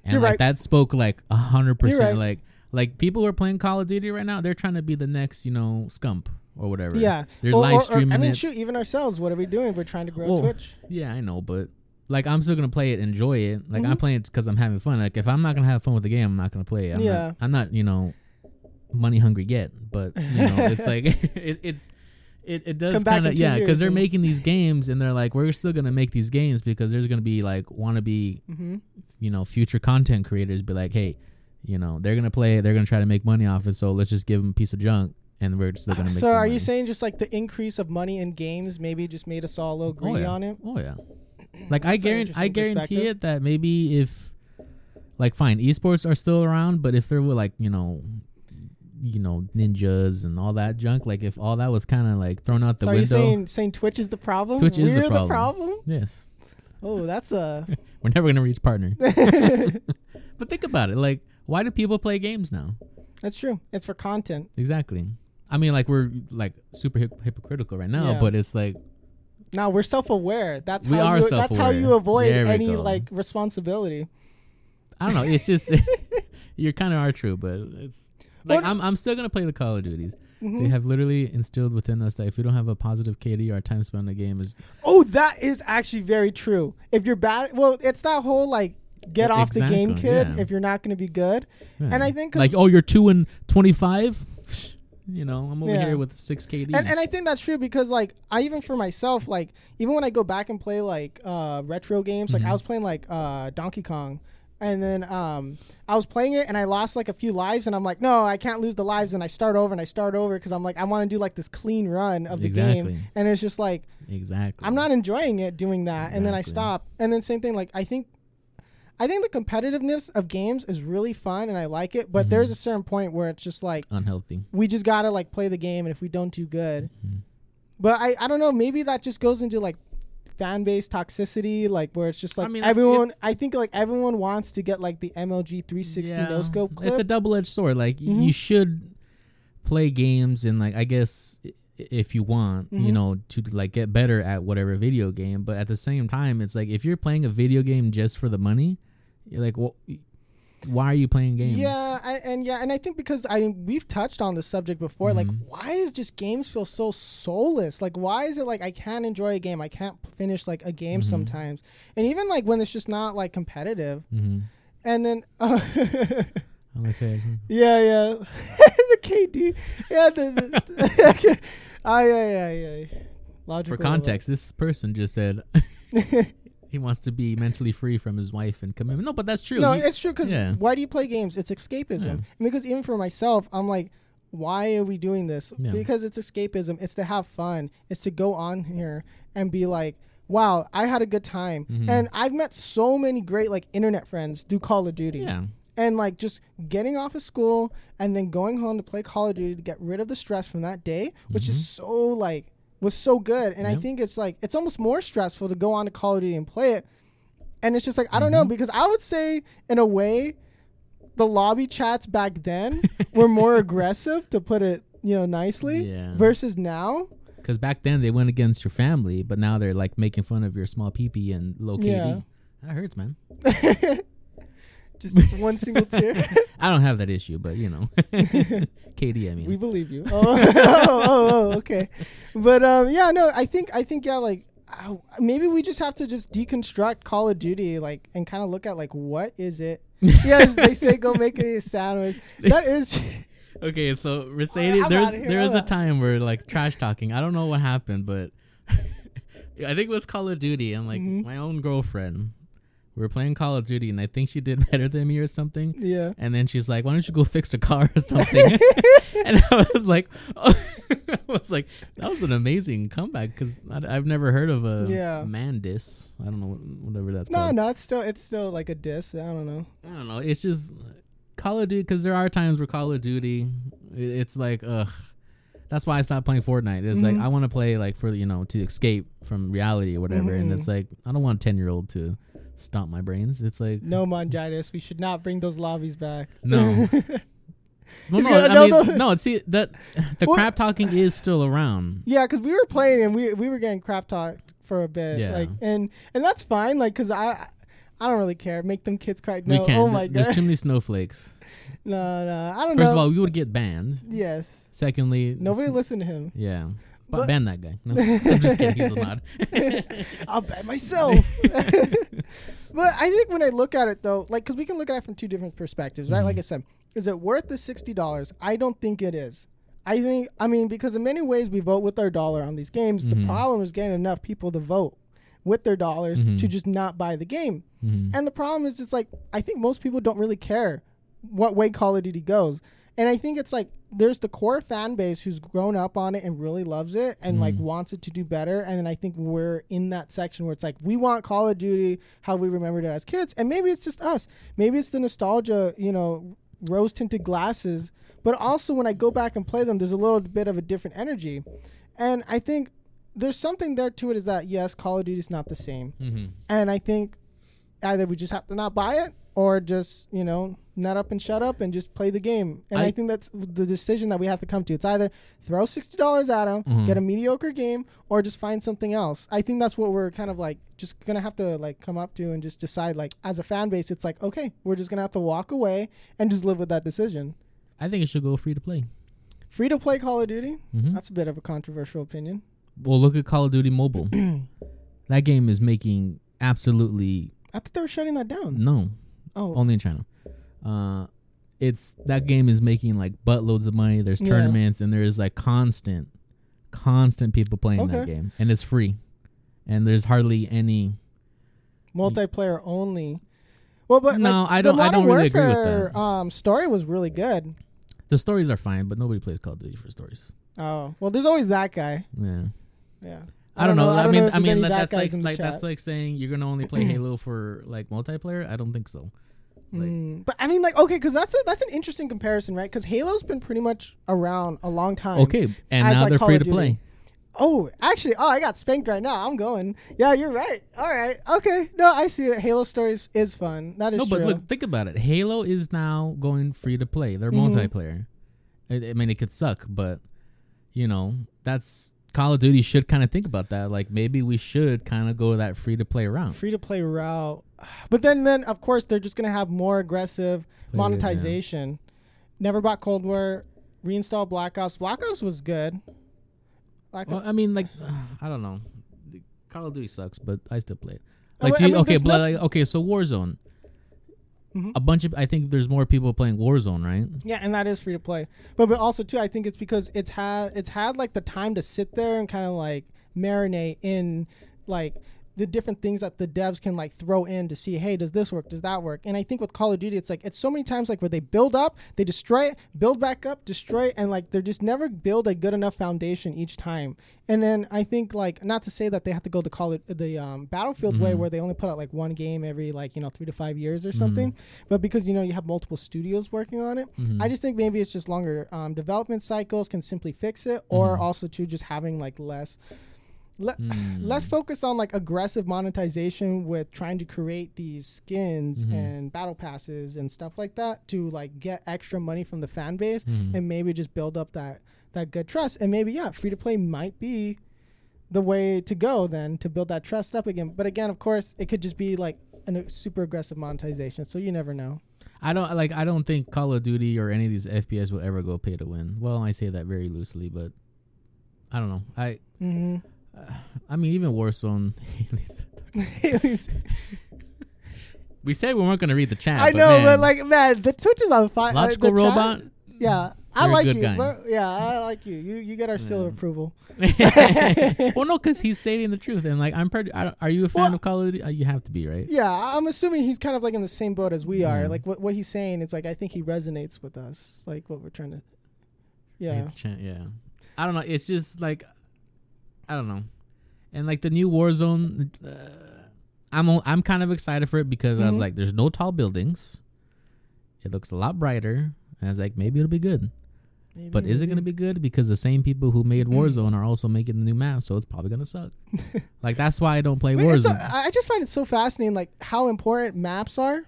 And You're like right. that spoke like a hundred percent. Like like people who are playing Call of Duty right now, they're trying to be the next you know Scump or whatever. Yeah, they're Or- live or- or- streaming I mean, it. shoot, even ourselves. What are we doing? We're trying to grow Well, Twitch. Yeah, I know, but like I'm still gonna play it, enjoy it. Like I'm Mhm. playing it because I'm having fun. Like if I'm not gonna have fun with the game, I'm not gonna play it. I'm Yeah. Not, I'm not, you know, money hungry yet. But you know, it's like it, it's. It, it does kind of yeah because they're making these games and they're like we're still gonna make these games because there's gonna be like wannabe hmm you know future content creators be like hey you know they're gonna play it they're gonna try to make money off it so let's just give them a piece of junk and we're still gonna make So the are you saying just like the increase of money in games maybe just made us all a little oh greedy yeah. on it? oh yeah like I guarantee I guarantee it that maybe if like fine esports are still around but if there were like you know you know ninjas and all that junk like if all that was kind of like thrown out the So are you window saying saying Twitch is the problem? Twitch is the problem. problem? yes Oh, that's a. we're never gonna reach partner but think about it like why do people play games now that's true. It's for content. Exactly. I mean, like we're like super hip- hypocritical right now, Yeah. but it's like Now we're self-aware. That's We how are you, that's how you avoid There we any go. like responsibility. I don't know. It's just you're kind of are true, but it's like I'm I'm still gonna play the Call of Duties. Mhm. They have literally instilled within us that if we don't have a positive KD, our time spent on the game is Oh, that is actually very true. If you're bad, well, it's that whole like get off the game, exactly, kid. yeah. If you're not going to be good, And I think 'cause- like oh you're two and twenty five. You know, I'm over Yeah. here with six KD. and and I think that's true because like I even for myself, like even when I go back and play like uh retro games, like Mhm. I was playing like uh Donkey Kong, and then um I was playing it and I lost like a few lives, and I'm like, no, I can't lose the lives, and I start over and I start over because I'm like I want to do like this clean run of the Exactly. game, and it's just like exactly. I'm not enjoying it doing that, and then I stop. And then same thing, like I think, I think the competitiveness of games is really fun, and I like it. But Mhm. there's a certain point where it's just like unhealthy. we just gotta like play the game, and if we don't do good, Mhm. but I I don't know, maybe that just goes into like fan base toxicity, like where it's just like mean, everyone. it's- I think like everyone wants to get like the MLG 360 no scope clip. It's a double edged sword. Like y Mhm. you should play games and like I guess if you want, you Mhm. know, to like get better at whatever video game, but at the same time, it's like if you're playing a video game just for the money, you're like, well, why are you playing games? Yeah, I, and yeah, and I think because I we've touched on this subject before. Like, Mhm. why is just games feel so soulless? Like, why is it like I can't enjoy a game? I can't finish like a game Mhm. sometimes, and even like when it's just not like competitive. Mm-hmm. And then, uh, like, yeah, yeah, the KD, yeah, the, the yeah, yeah, yeah. Logical. for context, this person just said he wants to be mentally free from his wife and commitment. No, but that's true. no, You- it's true because yeah. why do you play games? It's escapism. Yeah. Because even for myself, I'm like, why are we doing this? Yeah. Because it's escapism. It's to have fun. It's to go on here and be like, wow, I had a good time. Mhm. And I've met so many great like internet friends do Call of Duty. yeah. And like just getting off of school and then going home to play Call of Duty to get rid of the stress from that day, which Mhm. is so like was so good. And I think it's like it's almost more stressful to go on to Call of Duty and play it. And it's just like I don't know Mhm. because I would say in a way the lobby chats back then were more aggressive to put it, you know, nicely Yeah. versus now. Because back then they went against your family, but now they're like making fun of your small peepee and low KD. Yeah. That hurts, man. just one single tear. I don't have that issue, but you know, KD. I mean, We believe you. Oh, oh, oh, oh, okay. But um, yeah, no, I think I think yeah, like uh, maybe we just have to just deconstruct Call of Duty, like, and kind of look at like what is it? yes, they say go make a sandwich. That is. okay. So Mercedes, I'm there's there was a time where like trash talking. I don't know what happened, but I think it was Call of Duty, and like Mhm. my own girlfriend, we were playing Call of Duty, and I think she did better than me or something. Yeah. And then she's like, "Why don't you go fix a car or something?" and I was like, oh, "I was like, that was an amazing comeback because I've never heard of a Yeah. man diss. I don't know whatever that's No, called. no, it's still it's still like a diss. I don't know. I don't know. It's just Call of Duty because there are times where Call of Duty, it's like, ugh. That's why I stopped playing Fortnite. It's like Mhm. I want to play like for you know to escape from reality or whatever, and Mhm. it's like I don't want a ten year old to stomp my brains. It's like No Mongitis. We should not bring those lobbies back. No. Well, no, I no, mean, no. no. See that the Well- crap talking is still around. Yeah, because we were playing and we we were getting crap talked for a bit. Yeah. Like and and that's fine. Like because I I don't really care. Make them kids cry. we No, can't. oh my There's god. too many snowflakes. no, no. I don't First know. of all, we would get banned. yes. Secondly, Nobody listened to him. Yeah, But- ban that guy. No, I'm just kidding. He's allowed. I'll bet myself. but I think when I look at it though, like, because we can look at it from two different perspectives, right? Mhm. Like I said, is it worth the sixty dollars? I don't think it is. I think, I mean, because in many ways we vote with our dollar on these games. The Mhm. problem is getting enough people to vote with their dollars Mhm. to just not buy the game. Mhm. And the problem is, it's like I think most people don't really care what way Call of Duty goes. And I think it's like there's the core fan base who's grown up on it and really loves it and like Mhm. wants it to do better. And then I think we're in that section where it's like we want Call of Duty how we remembered it as kids. And maybe it's just us. Maybe it's the nostalgia, you know, rose tinted glasses. But also when I go back and play them, there's a little bit of a different energy. And I think there's something there to it is that yes, Call of Duty is not the same. Mhm. And I think either we just have to not buy it or just, you know, nut up and shut up and just play the game. And I, I- think that's the decision that we have to come to. It's either throw $60 at them, Mhm. get a mediocre game, or just find something else. I think that's what we're kind of like just going to have to like come up to and just decide like as a fan base it's like, okay, we're just going to have to walk away and just live with that decision. I think it should go free to play. Free to play Call of Duty? Mhm. That's a bit of a controversial opinion. Well, look at Call of Duty Mobile. that game is making absolutely I thought they were shutting that down. no, Oh, only in China. Uh, it's that game is making like buttloads of money. There's Yeah. tournaments and there's like constant, constant people playing that Okay. game, and it's free. And there's hardly any. multiplayer only. Well, but No, like, I don't- I Modern don't really agree with Warfare, that. Um, story was really good. The stories are fine, but nobody plays Call of Duty for stories. Oh, well, there's always that guy. Yeah, Yeah, I, don't know. I, mean, if I there's mean, any that, that that's guys like in the like chat. that's like saying you're gonna only play Halo for like multiplayer. I don't think so. Like- Mm, but I mean, like, okay, because that's a, that's an interesting comparison, right? Because Halo's been pretty much around a long time. Okay, and as, now like, they're Call free to play. Oh, actually, oh, I got spanked right now. I'm going. Yeah, you're right. All right. Okay. No, I see it. Halo stories is fun. That is No, but true. look, think about it. Halo is now going free to play. They're Mhm. multiplayer. I, I mean, it could suck, but you know, that's Call of Duty should kind of think about that. Like maybe we should kind of go that free to play route. free to play route. But then, then of course, they're just gonna have more aggressive Play it, yeah. monetization. Never bought Cold War. Reinstall Black Ops. Black Ops was good. Black Well, Ops. I mean, like, I don't know. Call of Duty sucks, but I still play it. Oh, Like, wait, do I you, mean, okay, there's but no- like, okay, so Warzone. Mhm. A bunch of, I think there's more people playing Warzone, right? Yeah, and that is free to play. But but also too, I think it's because it's had it's had like the time to sit there and kind of like marinate in like the different things that the devs can like throw in to see, hey, does this work? Does that work? And I think with Call of Duty, it's like it's so many times like where they build up, they destroy it, build back up, destroy it, and like they're just never build a good enough foundation each time. And then I think like not to say that they have to go to Call of the um, Battlefield way Mhm. where they only put out like one game every like you know three to five years or something, but because you know you have multiple studios working on it. Mhm. I just think maybe it's just longer um, development cycles can simply fix it, or Mhm. also to just having like less, le- Mm. less focus on like aggressive monetization with trying to create these skins Mhm. and battle passes and stuff like that to like get extra money from the fan base Mhm. and maybe just build up that that good trust and maybe yeah free to play might be the way to go then to build that trust up again but again of course it could just be like an, a super aggressive monetization so you never know I don't like. I don't think Call of Duty or any of these FPS will ever go pay to win. Well, I say that very loosely, but I don't know. I mm-hmm. I mean, even worse Warzone. we said we weren't going to read the chat. I but know, man, but like, man, the Twitch is on fire. logical the chat- robot. yeah, I You're like you. guy. yeah, I like you. You you get our seal of approval. well, no, because he's stating the truth, and like I'm pretty. I are you a fan Well- of Call of Duty? Uh, you have to be, right? Yeah, I'm assuming he's kind of like in the same boat as we are. Like what what he's saying, it's like I think he resonates with us. Like what we're trying to. Yeah. yeah. I don't know. It's just like I don't know, and like the new Warzone. Uh, I'm I'm kind of excited for it because I was Mhm. like, there's no tall buildings. It looks a lot brighter. And I was like, maybe it'll be good. Maybe, But is it going to be good? Because the same people who made Warzone are also making the new map, so it's probably going to suck. like that's why I don't play I mean, Warzone. I just find it so fascinating, like how important maps are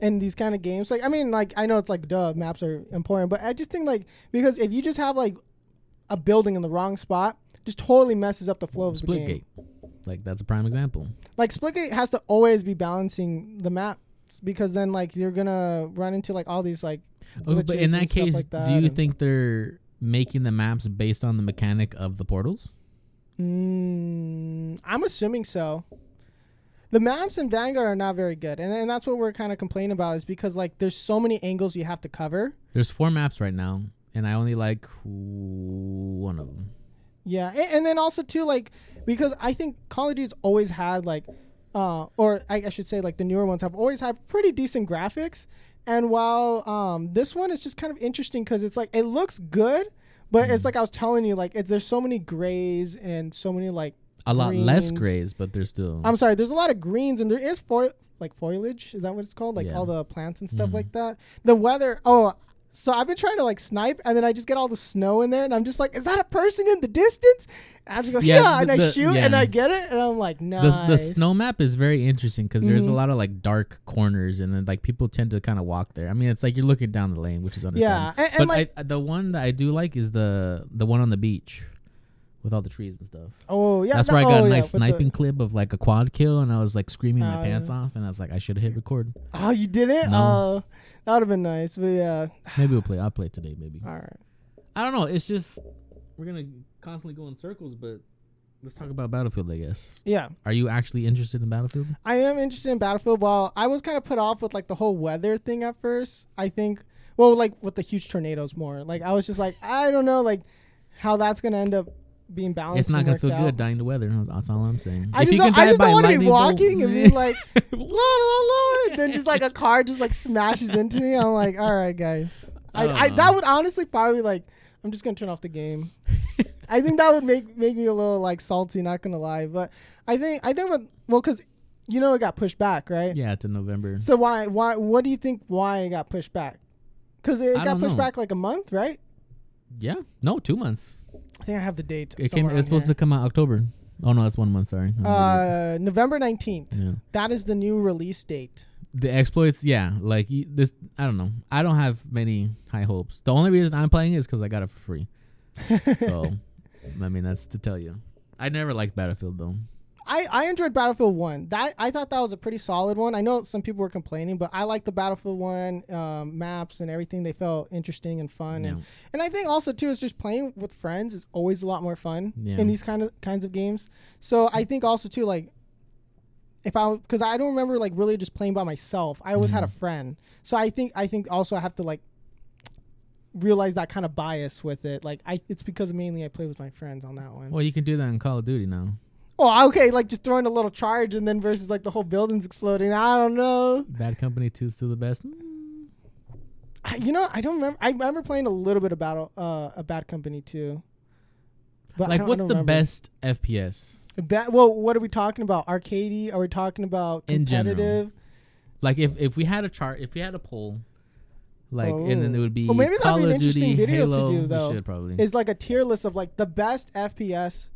in these kind of games. Like, I mean, like I know it's like duh, maps are important, but I just think like because if you just have like a building in the wrong spot, just totally messes up the flow of the game. Splitgate, like that's a prime example. Like Splitgate has to always be balancing the map because then like you're gonna run into like all these like Oh, but in that case, like that do you think they're making the maps based on the mechanic of the portals? Mm, I'm assuming so. The maps in Vanguard are not very good, and, and that's what we're kind of complaining about is because like there's so many angles you have to cover. There's four maps right now, and I only like one of them. Yeah, and, and then also too like because I think Call of Duty's always had like, uh, or I, I should say like the newer ones have always had pretty decent graphics. And while um, this one is just kind of interesting because it's like it looks good, but it's Mhm. like I was telling you, like it, there's so many grays and so many like A lot less grays, but there's still. I'm sorry, there's a lot of greens and there is fo- like foliage. Is that what it's called? Like Yeah. all the plants and stuff Mhm. like that. The weather. Oh, so I've been trying to like snipe and then I just get all the snow in there and I'm just like, is that a person in the distance? And I just go, yeah, Yeah, and the- I the- shoot and. I get it and I'm like, "No." nice. the snow map is very interesting because there's a Mhm. lot of like dark corners and then like people tend to kind of walk there. I mean, it's like you're looking down the lane, which is Yeah, understandable. and, and but like, I, the one that I do like is the the one on the beach with all the trees and stuff. oh yeah, That's that- where I got oh, a yeah, nice the- sniping clip of like a quad kill, and I was like screaming my Oh, pants off, and I was like, I should have hit record. oh, you did it? No. Oh, that would have been nice. But yeah, Maybe we'll play. I'll play today, maybe. all right. I don't know. It's just we're gonna constantly go in circles, but let's talk about Battlefield. I guess. Yeah, Are you actually interested in Battlefield? I am interested in Battlefield. While I was kind of put off with like the whole weather thing at first, I think, well, like with the huge tornadoes more. Like I was just like, I don't know, like how that's gonna end up being balanced. it's not gonna feel out. good dying to weather. That's all I'm saying. I If just you don't, can I just don't want to be lightning bolt- walking and be like, la la la, and then just like a car just like smashes into me. I'm like, all right, guys. I I, I, that would honestly probably like, I'm just gonna turn off the game. I think that would make make me a little like salty. Not gonna lie, but I think I think what well, cause you know it got pushed back, right? yeah, to November. So why why what do you think why it got pushed back? Because it I got pushed know. back like a month, right? Yeah, no, two months. I think I have the date. It came. It's supposed to come out October. Oh no, that's one month. Sorry. Uh, November nineteenth. yeah. That is the new release date. The exploits, yeah, like this. I don't know. I don't have many high hopes. The only reason I'm playing is because I got it for free. So, I mean, that's to tell you. I never liked Battlefield though. I, I enjoyed Battlefield One. That I thought that was a pretty solid one. I know some people were complaining, but I like the Battlefield One um, maps and everything. They felt interesting and fun, Yeah. and and I think also too is just playing with friends is always a lot more fun Yeah. in these kind of kinds of games. So I think also too like if I because I don't remember like really just playing by myself. I always had a Mhm. friend. So I think I think also I have to like realize that kind of bias with it. Like I it's because mainly I play with my friends on that one. Well, you can do that in Call of Duty now. Oh, okay, like just throwing a little charge and then versus like the whole building's exploding. I don't know. Bad Company Two still the best. Mm. I, you know, I don't remember. I remember playing a little bit of battle, uh, a Bad Company 2. But like, what's the remember. best FPS? Ba- well, what are we talking about? Arcadey? Are we talking about In general. competitive? Like, if if we had a chart, if we had a poll, like, and then it Oh. would be Well, maybe that'd Call be an interesting Duty, video to do, though. should probably. Is like a tier list of like the best FPS.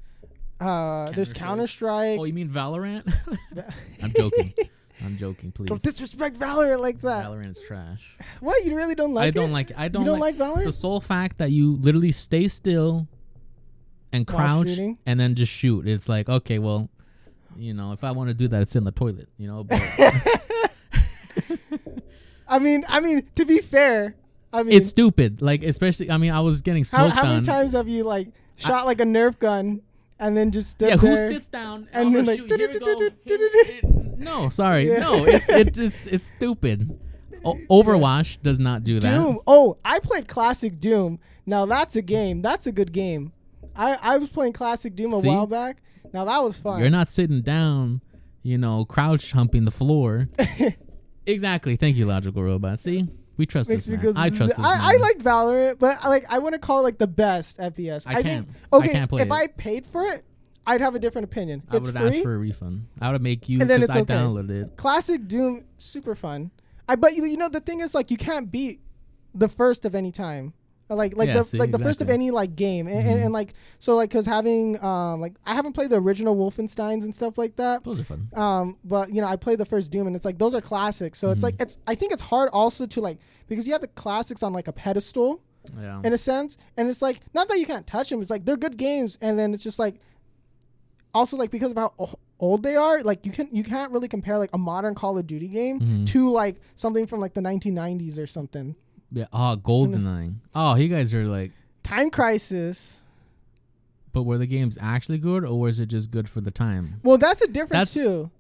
Uh, there's Counter Counter-Strike. Oh, you mean Valorant? I'm joking. I'm joking. Please. Don't disrespect Valorant like that. Valorant's trash. What you really don't like? I don't it? like. I don't, don't like, like Valorant? the sole fact that you literally stay still and crouch and then just shoot. It's like okay, well, you know, if I want to do that, it's in the toilet. You know, but I mean, I mean, to be fair, I mean, it's stupid. Like especially, I mean, I was getting how, smoked how many on. times have you like shot like a Nerf gun and then just yeah, who sits down and then, like, shoot? Here we go. Here- it- no, sorry, no. It's it just it's stupid. O- Overwatch does not do that. Doom. Oh, I played classic Doom. Now that's a game. That's a good game. I I was playing classic Doom a See? while back. Now that was fun. You're not sitting down, you know, crouch humping the floor. exactly. Thank you, logical robot. See, we trust Makes this man. I trust this I, I man. like Valorant, but I like I want to call it like the best FPS. I think can't- I okay. can't play if it. I paid for it, I'd have a different opinion. I it's would have free. asked for a refund. I would have make you And then because it's I okay. downloaded it. Classic Doom, super fun. I but you, you know the thing is like you can't beat the first of any time. Like like Yeah, the see, like the first of any like game and, and, Mhm. and like so like because having um like I haven't played the original Wolfenstein's and stuff like that. Those are fun. Um, but you know, I played the first Doom, and it's like those are classics. So it's Mhm. like it's. I think it's hard also to like because you have the classics on like a pedestal Yeah. in a sense, and it's like not that you can't touch them. It's like they're good games, and then it's just like also like because of how old they are, like you can you can't really compare like a modern Call of Duty game Mhm. to like something from like the 1990s or something. Yeah. Oh, Goldeneye. Ah, oh, you guys are like Time Crisis. But were the games actually good, or was it just good for the time? Well, that's a difference That's- too.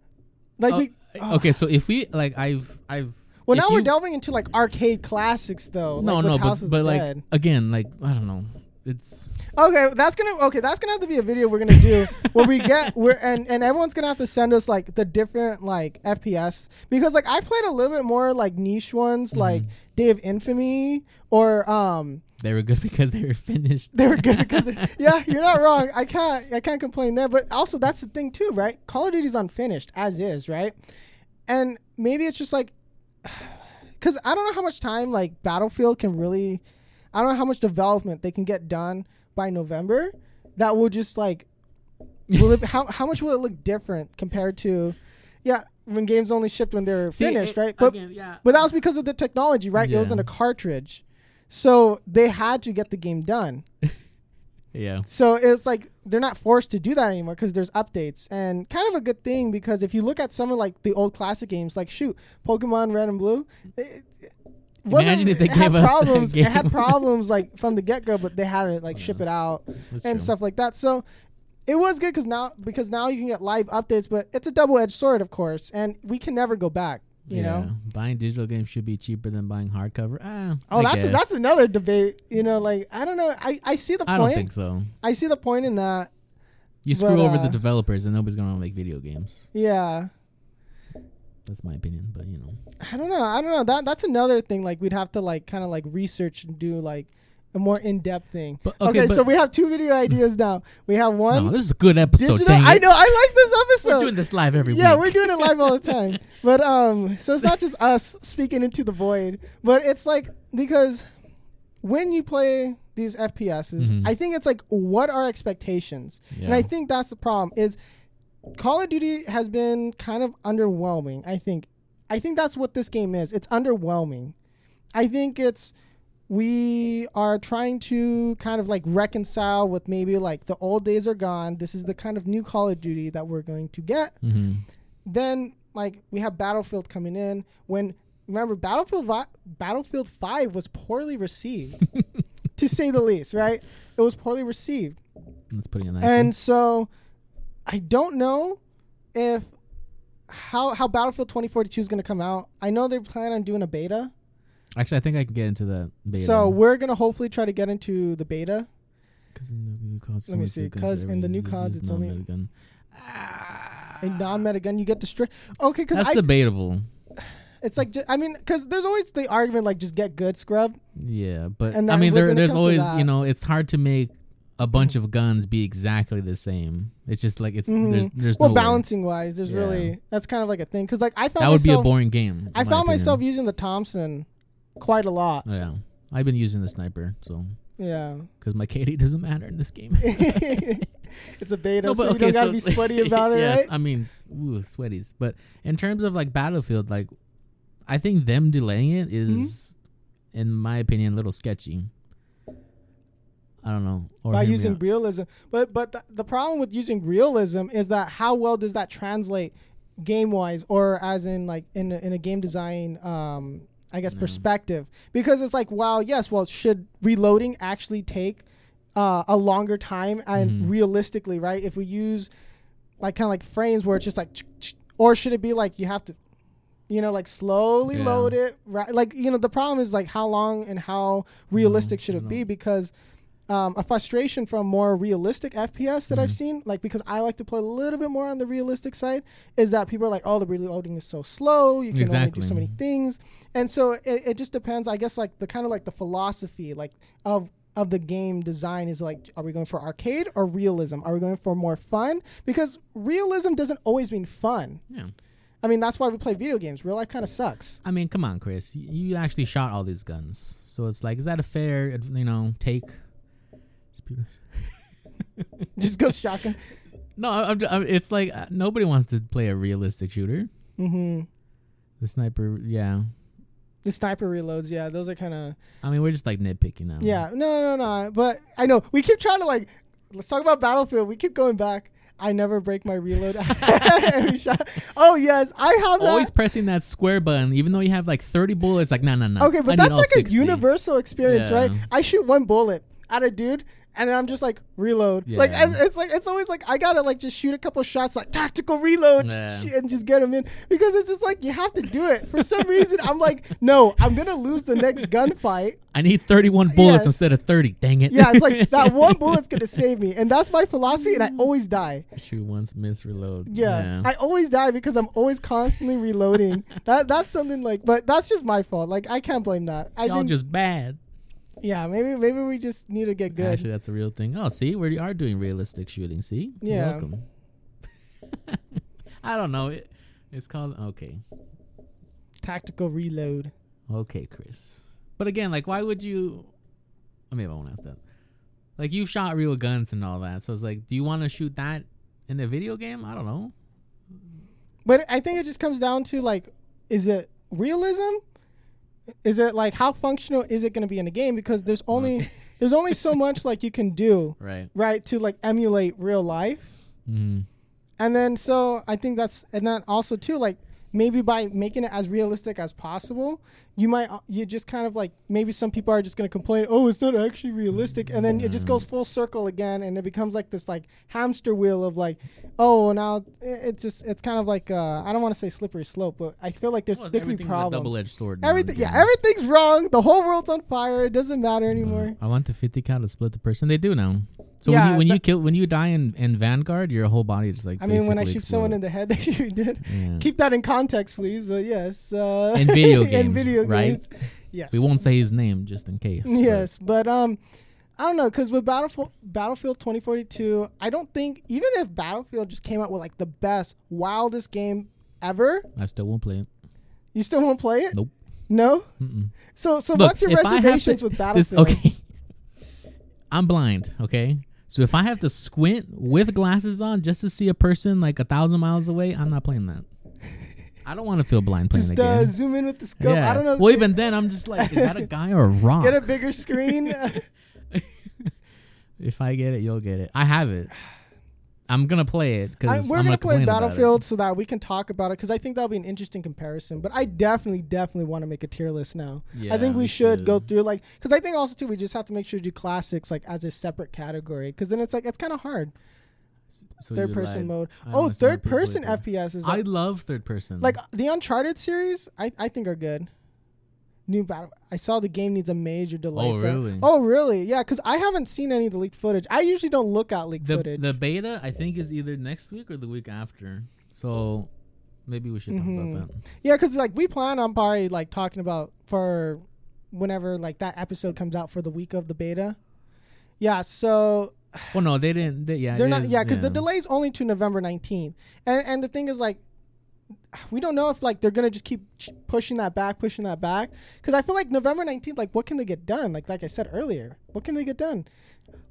Like Oh, we. oh. Okay, so if we like, I've, I've. Well, now we're delving into like arcade classics, though. No, like no, but but like again, like I don't know. It's Okay, that's gonna okay. That's gonna have to be a video we're gonna do where we get where and and everyone's gonna have to send us like the different like FPS because like I played a little bit more like niche ones like Mhm. Day of Infamy or um they were good because they were finished. they were good because yeah you're not wrong I can't I can't complain there but also that's the thing too right Call of Duty's unfinished as is right and maybe it's just like because I don't know how much time like Battlefield can really I don't know how much development they can get done by November that will just like will it, how how much will it look different compared to yeah when games only shipped when they're See, finished it- right but again, yeah. but that was because of the technology right it was Yeah. in a cartridge so they had to get the game done yeah. so it's like they're not forced to do that anymore because there's updates and kind of a good thing because if you look at some of like the old classic games, like shoot, Pokemon Red and Blue. It, it wasn't- Imagine if they gave us problems. It had problems like from the get go, but they had to like ship Yeah. it out and true. stuff like that. So it was good because now because now you can get live updates, but it's a double edged sword, of course, and we can never go back. You yeah. know. buying digital games should be cheaper than buying hardcover. Ah, Oh, I that's guess. that's another debate. You know, like I don't know. I, I see the I point. don't think so. I see the point in that. You screw But, over uh, the developers, and nobody's gonna make video games. Yeah. That's my opinion, but you know. I don't know. I don't know. That that's another thing. Like we'd have to like kind of like research and do like a more in depth thing. But Okay, okay, so we have two video ideas now. We have one. No, this is a good episode. I know. I like this episode. We're doing this live every yeah, week. we're doing it live all the time. But um, so it's not just us speaking into the void, but it's like because when you play these FPSs, Mhm. I think it's like what are expectations, and I think that's the problem. Is Call of Duty has been kind of underwhelming. I think, I think that's what this game is. It's underwhelming. I think it's we are trying to kind of like reconcile with maybe like the old days are gone. This is the kind of new Call of Duty that we're going to get hmm then like we have Battlefield coming in when remember Battlefield Vi- Battlefield 5 was poorly received to say the least, right? It was poorly received. That's putting it nicely. And so I don't know if how how Battlefield 2042 is going to come out. I know they plan on doing a beta. Actually, I think I can get into that beta. So we're going to hopefully try to get into the beta. 'Cause in the new CODs, Let me see, two guns 'cause every in the new CODs it's only- non-metagun. Ah. A non-meta gun, you get destroyed. Okay, cuz That's I debatable. it's like ju- I mean cuz there's always the argument like just get good scrub. Yeah, but And I mean, there, there's always that- you know, it's hard to make a bunch of guns be exactly the same. It's just like it's Mhm. there's there's well no way. balancing wise there's Yeah. really that's kind of like a thing because like i found That would be a boring game. i found myself using the thompson quite a lot Oh, yeah, I've been using the sniper, so yeah because my KD doesn't matter in this game. it's a beta so you don't gotta be sweaty about it yes, right I mean, ooh, sweaties. But in terms of like Battlefield, like I think them delaying it is, Mm-hmm. in my opinion, a little sketchy. I don't know. Or by using realism. But but the, the problem with using realism is that how well does that translate game wise or as in like in a, in a game design um i guess perspective? Because it's like wow yes well should reloading actually take uh, a longer time and Mhm. realistically right? If we use like kind of like frames where it's just like or should it be like you have to you know like slowly Yeah. load it right? Like you know the problem is like how long and how realistic should it be? because um, a frustration from more realistic FPS that I've Mhm. seen, like because I like to play a little bit more on the realistic side, is that people are like, "Oh, the reloading is so slow. You can only do so many things," and so it, it just depends. I guess like the kind of like the philosophy like of of the game design is like, are we going for arcade or realism? Are we going for more fun? Because realism doesn't always mean fun. Yeah. I mean, that's why we play video games. Real life kind of sucks. I mean, come on, Chris. You, actually shot all these guns, so it's like, is that a fair, you know, take? Just go shotgun. No, I'm, I'm, it's like uh, nobody wants to play a realistic shooter. hmm The sniper, yeah. The sniper reloads, yeah, those are kind of I mean, we're just like nitpicking now. Yeah, no, no, no. But I know we keep trying to like. Let's talk about Battlefield. We keep going back. I never break my reload. Every shot. Oh yes, I have that. Always pressing that square button, even though you have like 30 bullets. Like, no, no, no. okay, but I that's like 60. a universal experience, right? I shoot one bullet. at a dude, and then I'm just like reload. Like Yeah. it's, it's like it's always like I gotta like just shoot a couple shots, like tactical reload, and just get them in because it's just like you have to do it. For some reason, I'm like, no, I'm gonna lose the next gunfight. I need 31 bullets Yes. instead of 30. Dang it. Yeah, it's like that one bullet's gonna save me, and that's my philosophy, and I always die. Shoot once, miss, reload. Yeah, I always die because I'm always constantly reloading. that that's something like, but that's just my fault. Like I can't blame that. I Y'all just bad. Yeah, maybe maybe we just need to get good. Actually, that's a real thing. Oh, see, we are doing realistic shooting. See, You're Yeah. welcome. I don't know. It, it's called okay, Tactical reload. okay, Chris. But again, like, why would you? I mean, I won't ask that. Like, you've shot real guns and all that, so it's like, do you want to shoot that in a video game? I don't know. But I think it just comes down to like, is it realism? Is it like how functional is it going to be in a game? Because there's only there's only so much like you can do Right. right to like emulate real life. Mm-hmm. And then so I think that's and then also too like maybe by making it as realistic as possible, you might uh, you just kind of like maybe some people are just going to complain, "Oh, it's not actually realistic." And then it just goes full circle again and it becomes like this like hamster wheel of like, "Oh, now it's just it's kind of like uh I don't want to say slippery slope, but I feel like there's Well, there could be everything's a problems. double-edged sword. Everything yeah, everything's wrong. The whole world's on fire. It doesn't matter anymore. Uh, I want the 50 cal to split the person. They do now. So Yeah, when you when you kill when you die in, in Vanguard, your whole body just like. I mean, when I basically shoot someone in the head, they sure did. Yeah. Keep that in context, please. But yes, uh, In video in games, video right? yes. we won't say his name just in case. Yes, but um, I don't know, cause with Battlefield Battlefield 2042, I don't think even if Battlefield just came out with like the best, wildest game ever, I still won't play it. you still won't play it. Nope. No. Mm-mm. So so Look, what's your have to- reservations with This Battlefield? okay. I'm blind. Okay. So if I have to squint with glasses on just to see a person like a thousand miles away, I'm not playing that. I don't want to feel blind playing Just the uh, zoom in with the scope. yeah. I don't know. Well, even then, I'm just like, is that a guy or a rock? get a bigger screen. if I get it, you'll get it. I have it. I'm gonna play it because we're I'm gonna gonna play complain about it. Battlefield so that we can talk about it because I think that'll be an interesting comparison. But I definitely, definitely want to make a tier list now. Yeah, I think we, we should, go through like because I think also too we just have to make sure to do classics like as a separate category because then it's like it's kind of hard So third person lied. mode. I Oh, third person. FPS is I love third person. like the Uncharted series. I I think are good. New battle. I saw the game needs a major delay. Oh, really? Oh really? Yeah, because I haven't seen any of the leaked footage. I usually don't look at leaked the footage. the beta I think is either next week or the week after. So maybe we should Mhm. talk about that. Yeah, because like we plan on probably like talking about for whenever like that episode comes out for the week of the beta. Yeah, so Well, no, they didn't. They, yeah, they're not. is- Yeah, because the delay's only to November nineteenth, and and the thing is like. We don't know if like they're gonna just keep pushing that back, pushing that back. Because I feel like November nineteenth, like what can they get done? Like like I said earlier, what can they get done?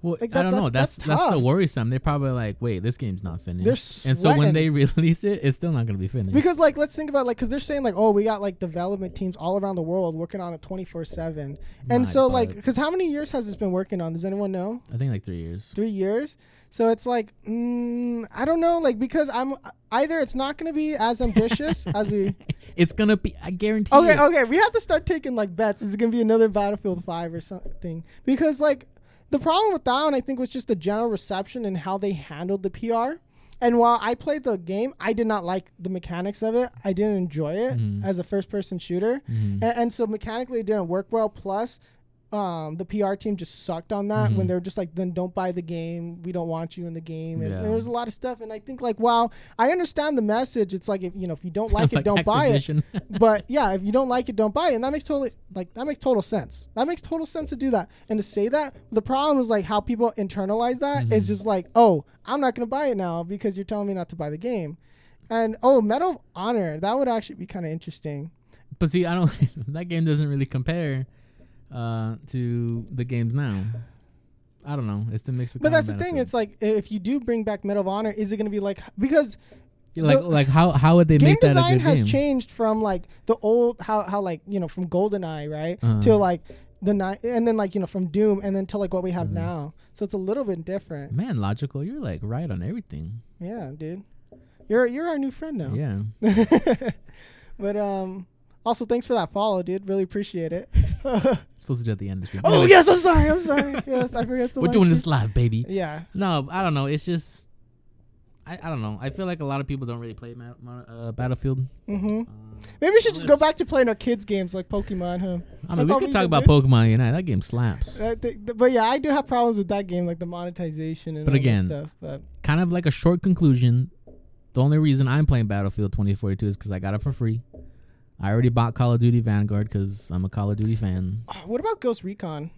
Well, like, I don't know. that's- That's that's the worrisome. They're probably like, wait, this game's not finished. They're and so when they release it, it's still not gonna be finished. Because like let's think about like because they're saying like oh we got like development teams all around the world working on it twenty four seven, and My so like because how many years has this been working on? Does anyone know? I think like three years. three years. So it's like mm, I don't know, like because I'm either it's not going to be as ambitious as we. It's gonna be. I guarantee. Okay, it. okay, we have to start taking like bets. Is it going to be another Battlefield Five or something? Because like the problem with that one, I think, was just the general reception and how they handled the PR. And while I played the game, I did not like the mechanics of it. I didn't enjoy it Mhm. as a first-person shooter. Mhm. and, and so mechanically it didn't work well plus um, the PR team just sucked on that when Mhm. they were just like, then don't buy the game. We don't want you in the game. And, Yeah. and there was a lot of stuff. And I think like, wow, I understand the message. It's like, if you know, if you don't like it, don't buy it. But yeah, if you don't like it, don't buy it. And that makes totally like that makes total sense. That makes total sense to do that and to say that. The problem is like how people internalize that. It's Mhm. just like, oh, I'm not gonna buy it now because you're telling me not to buy the game. And oh, Medal of Honor, that would actually be kind of interesting. But see, I don't. that game doesn't really compare uh, to the games now. I don't know. It's the mix of. But that's the thing. It's like if you do bring back Medal of Honor, is it going to be like because like the- like how how would they game make that a design good has game? changed from like the old how how like you know from GoldenEye right Uh-huh. to like the night and then like you know from Doom and then to like what we have Mhm. now. So it's a little bit different. Man, logical. You're like right on everything. Yeah, dude. You're you're our new friend now. Yeah. but um also thanks for that follow, dude. Really appreciate it. It's supposed to do at the end of the stream. oh Anyways, yes, I'm sorry. I'm sorry. Yes, I forget. to we're doing this live, baby. Yeah. No, I don't know. It's just. I, I don't know. I feel like a lot of people don't really play Ma- Ma- uh, Battlefield. Mm-hmm. Um, Maybe we should just go back to playing our kids' games like Pokemon, huh? I mean, we could talk about do. Pokemon Unite. That game slaps. I think- th- but yeah, I do have problems with that game, like the monetization and But again, stuff. But Kind of like a short conclusion. The only reason I'm playing Battlefield 2042 is because I got it for free. I already bought Call of Duty Vanguard because I'm a Call of Duty fan. oh, what about Ghost Recon?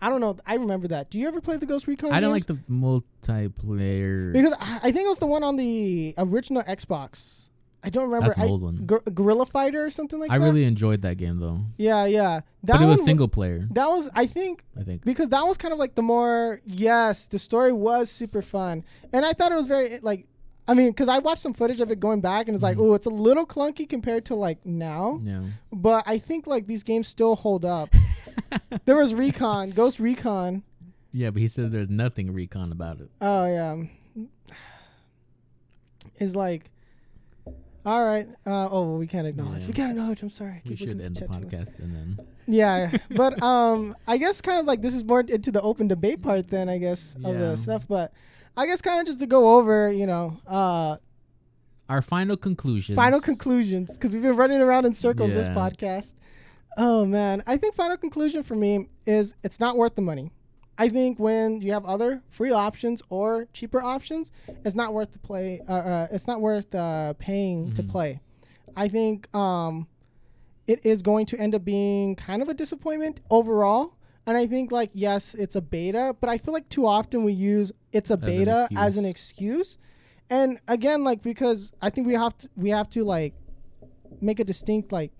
I don't know. I remember that. Do you ever play the Ghost Recon? I don't games? like the multiplayer. because I, I think it was the one on the original Xbox. I don't remember. That's an I, old one. Gor- Gorilla Fighter or something like I that. really enjoyed that game though, Yeah, yeah. That but it was single player. That was, I think, I think. because that was kind of like the more yes, the story was super fun, and I thought it was very like. I mean, because I watched some footage of it going back, and it's like, Mhm. oh, it's a little clunky compared to like now. Yeah. But I think like these games still hold up. there was Recon, Ghost Recon. Yeah, but he says there's nothing recon about it. Oh yeah, is like, all right. Uh, oh, well, we can't acknowledge. Yeah. We can't acknowledge. I'm sorry. I We should end the podcast and then. Yeah, but um, I guess kind of like this is more into the open debate part then I guess of Yeah. the stuff. But I guess kind of just to go over, you know, uh, Our final conclusions. final conclusions because we've been running around in circles this podcast. Oh man, I think final conclusion for me is it's not worth the money. I think when you have other free options or cheaper options, it's not worth the play. Uh, uh, it's not worth uh, paying to Mhm. play. I think um, it is going to end up being kind of a disappointment overall. And I think like yes, it's a beta, but I feel like too often we use it's a an beta as an excuse. excuse. And again, like because I think we have to we have to like make a distinct like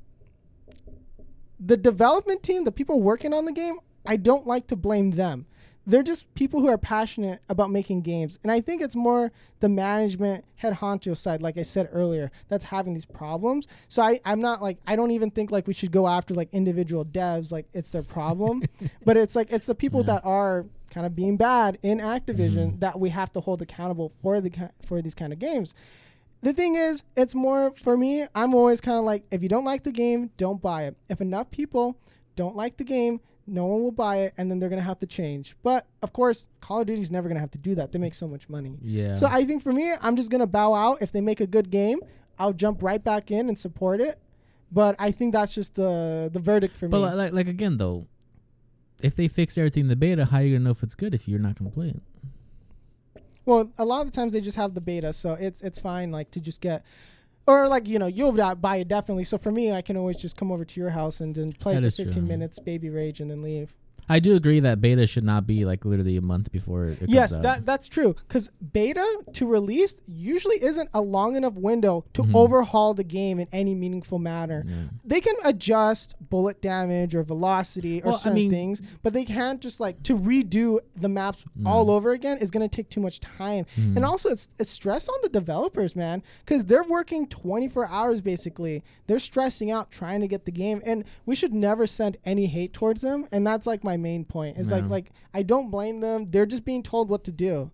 the development team, the people working on the game, I don't like to blame them. They're just people who are passionate about making games. And I think it's more the management head honcho side, like I said earlier, that's having these problems. So I, I'm not like I don't even think like we should go after like individual devs, like it's their problem. but it's like it's the people Yeah. that are kind of being bad in Activision Mhm. that we have to hold accountable for the for these kind of games. The thing is, it's more for me. I'm always kind of like, if you don't like the game, don't buy it. If enough people don't like the game, no one will buy it, and then they're gonna have to change. But of course, Call of Duty's never gonna have to do that. They make so much money. Yeah. So I think for me, I'm just gonna bow out. If they make a good game, I'll jump right back in and support it. But I think that's just the the verdict for but me. But like, like again though, if they fix everything in the beta, how are you gonna know if it's good if you're not gonna play it? Well, a lot of the times they just have the beta, so it's it's fine. Like to just get, or like you know you'll buy it definitely. So for me, I can always just come over to your house and then play That for 15 true. minutes, baby rage, and then leave. I do agree that beta should not be like literally a month before it, yes, comes out. that that's true. Because beta to release usually isn't a long enough window to Mhm. overhaul the game in any meaningful manner. Yeah. They can adjust bullet damage or velocity or Well, I certain mean- things, but they can't just like to redo the maps all over again is going to take too much time. Mhm. And also, it's, it's stress on the developers, man, because they're working 24 hours basically. They're stressing out trying to get the game, and we should never send any hate towards them. And that's like my main point. It's like Yeah. like I don't blame them. They're just being told what to do.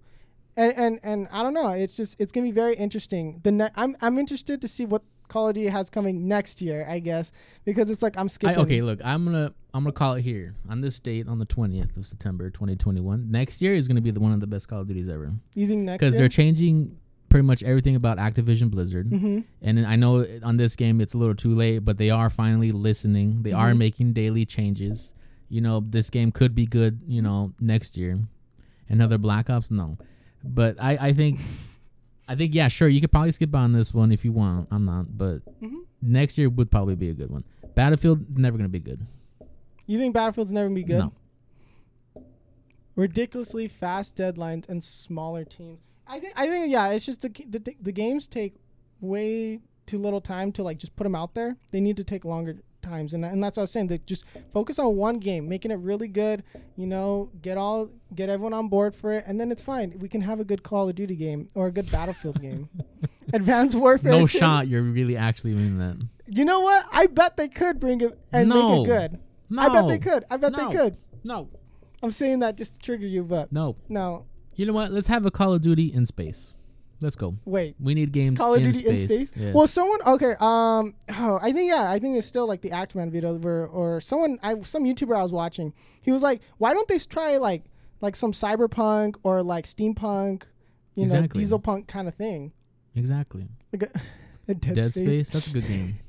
And and and I don't know. It's just it's gonna be very interesting. The ne- I'm I'm interested to see what Call of Duty has coming next year. I guess because it's like I'm I, skipping. okay, look, I'm gonna I'm gonna call it here on this date on the 20th of September 2021. Next year is gonna be the one of the best Call of Duties ever You think next because they're changing pretty much everything about Activision Blizzard. mm-hmm. And I know on this game it's a little too late, but they are finally listening. They are Mhm. making daily changes. You know, this game could be good. You know, next year. Another Black Ops, no. But I, I think, I think yeah, sure, you could probably skip on this one if you want. I'm not, but Mm-hmm. next year would probably be a good one. Battlefield never gonna be good. You think Battlefield's never gonna be good? No. ridiculously fast deadlines and smaller teams. I think I think yeah, it's just the the, the games take way too little time to like just put them out there. They need to take longer times, and and that's what I was saying. That just focus on one game, making it really good. You know, get all get everyone on board for it, and then it's fine. We can have a good Call of Duty game or a good Battlefield game. Advanced Warfare. No 2. shot. You're really actually mean that. You know what? I bet they could bring it and make No. it good. No. I bet they could. I bet No. they could. No. I'm saying that just to trigger you, but No. no. You know what? Let's have a Call of Duty in space. Let's go. Wait, We need games Call of in Duty in space. space. Yes. Well, someone okay. Um, oh, I think yeah, I think it's still like the Actman video where or someone I some YouTuber I was watching. He was like, why don't they try like like some cyberpunk or like steampunk, you know, diesel punk kind of thing. exactly. Like a, a Dead, Dead, Space. Space. That's a good game.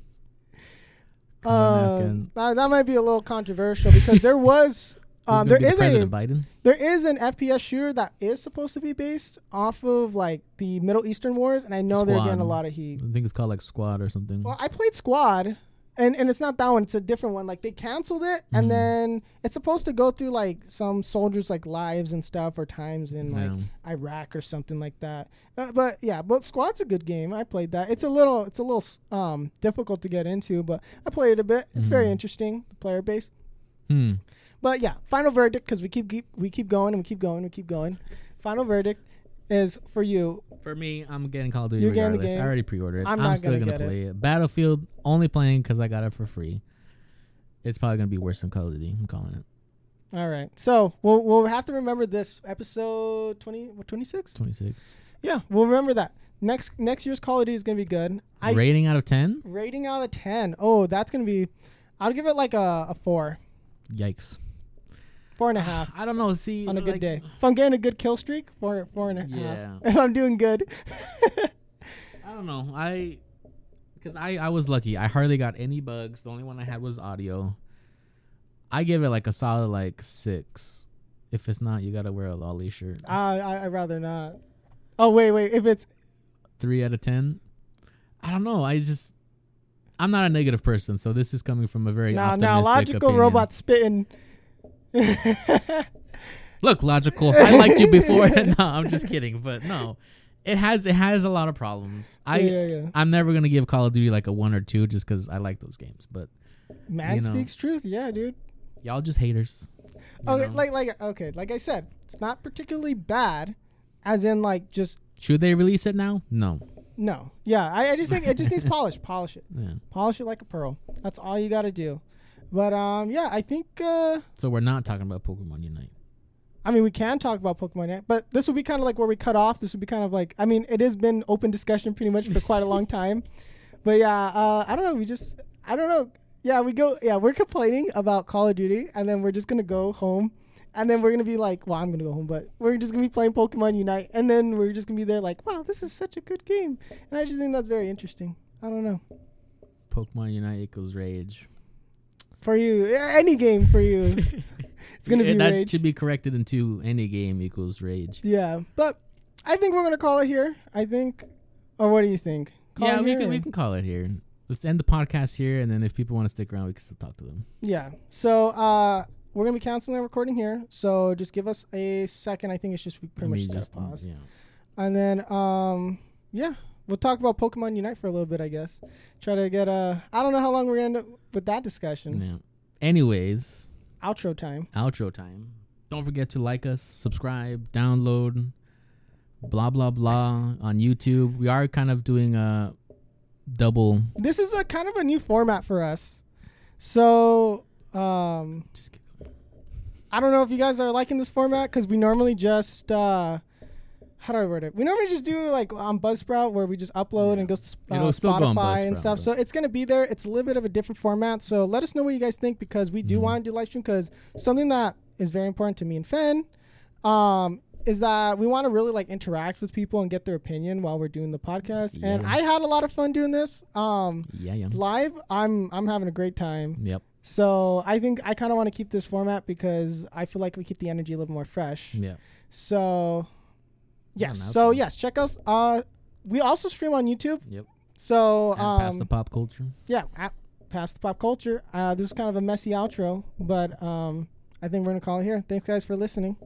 Uh, that, that might be a little controversial because there was um, there is a Biden. there is an FPS shooter that is supposed to be based off of like the Middle Eastern wars, and I know they're getting a lot of heat. I think it's called like Squad or something. Well, I played Squad, and and it's not that one. It's a different one. Like they canceled it, and Mhm. then it's supposed to go through like some soldiers' like lives and stuff or times in like Yeah. Iraq or something like that. Uh, but yeah, but Squad's a good game. I played that. It's a little it's a little um difficult to get into, but I played it a bit. It's very Mhm. interesting, the player base. Hmm. But yeah, final verdict because we keep, keep we keep going and we keep going and we keep going. Final verdict is for you. For me, I'm getting Call of Duty You're getting the regardless. game. I already pre-ordered it. I'm I'm, not still gonna gonna, get it. play it. Battlefield only playing because I got it for free. It's probably gonna be worse than Call of Duty. I'm calling it All right, so we'll we'll have to remember this episode 20 what 26. 26. Yeah, we'll remember that. Next next year's Call of Duty is gonna be good. I Rating out of 10? rating out of ten. Oh, that's gonna be. I'll give it like a, a four, Yikes. Four and a half I don't know. See, on a good like- day. If I'm getting a good kill streak, four four and a half. Yeah. If I'm doing good. I don't know. I because I I was lucky. I hardly got any bugs. The only one I had was audio. I give it like a solid like six. If it's not, you gotta wear a lolly shirt. I I I'd rather not. Oh wait wait if it's Three out of ten. I don't know. I just I'm not a negative person, so this is coming from a very nah optimistic nah logical opinion. robot spitting. Look, logical. I liked you before. no, I'm just kidding. But no, it has it has a lot of problems. I yeah, yeah. I'm never gonna give Call of Duty like a one or two just because I like those games. But Man you know. speaks truth. Yeah, dude. y'all just haters. Okay, know? like like okay, like I said, it's not particularly bad, as in like just should they release it now? No. no. Yeah, I, I just think it just needs polish. Polish it. Yeah. Polish it like a pearl. That's all you got to do. But um, yeah, I think uh, So we're not talking about Pokemon Unite. I mean we can talk about Pokemon yet, but this would be kind of like where we cut off. This would be kind of like I mean it has been open discussion pretty much for quite a long time. But yeah, uh, I don't know. We just I don't know. Yeah, we go. Yeah, we're complaining about Call of Duty, and then we're just gonna go home, and then we're gonna be like, well, I'm gonna go home, but we're just gonna be playing Pokemon Unite, and then we're just gonna be there like, wow, this is such a good game, and I just think that's very interesting. I don't know Pokemon Unite equals rage. For you, any game for you, it's gonna Yeah, be that rage. should be corrected into any game equals rage. Yeah, but I think we're gonna call it here. I think, or what do you think? Call yeah, we can or- we can call it here. Let's end the podcast here, and then if people want to stick around, we can still talk to them. Yeah. So uh, we're gonna be canceling the recording here. So just give us a second. I think it's just we pretty much just pause. yeah. And then um, yeah, we'll talk about Pokemon Unite for a little bit. I guess. Try to get uh, I don't know how long we're gonna end up with that discussion. yeah. Anyways, Outro time. outro time. Don't forget to like us, subscribe, download, blah blah blah on YouTube. We are kind of doing a double. This is a kind of a new format for us. So um. I don't know if you guys are liking this format because we normally just uh, how do I word it? We normally just do like on Buzzsprout where we just upload Yeah. and goes to uh, It'll still go on Spotify and stuff. So it's gonna be there. It's a little bit of a different format. So let us know what you guys think because we do Mhm. want to do live stream because something that is very important to me and Fen. Um, is that we want to really like interact with people and get their opinion while we're doing the podcast. And I had a lot of fun doing this. Um, Yeah, yeah. live, I'm I'm having a great time. Yep. So I think I kind of want to keep this format because I feel like we keep the energy a little more fresh. Yep. So yes, so yes, check us. Uh, we also stream on YouTube. Yep. So And past the um, pop culture. yeah, at, past the pop culture. Uh, this is kind of a messy outro, but um, I think we're gonna call it here. Thanks guys for listening.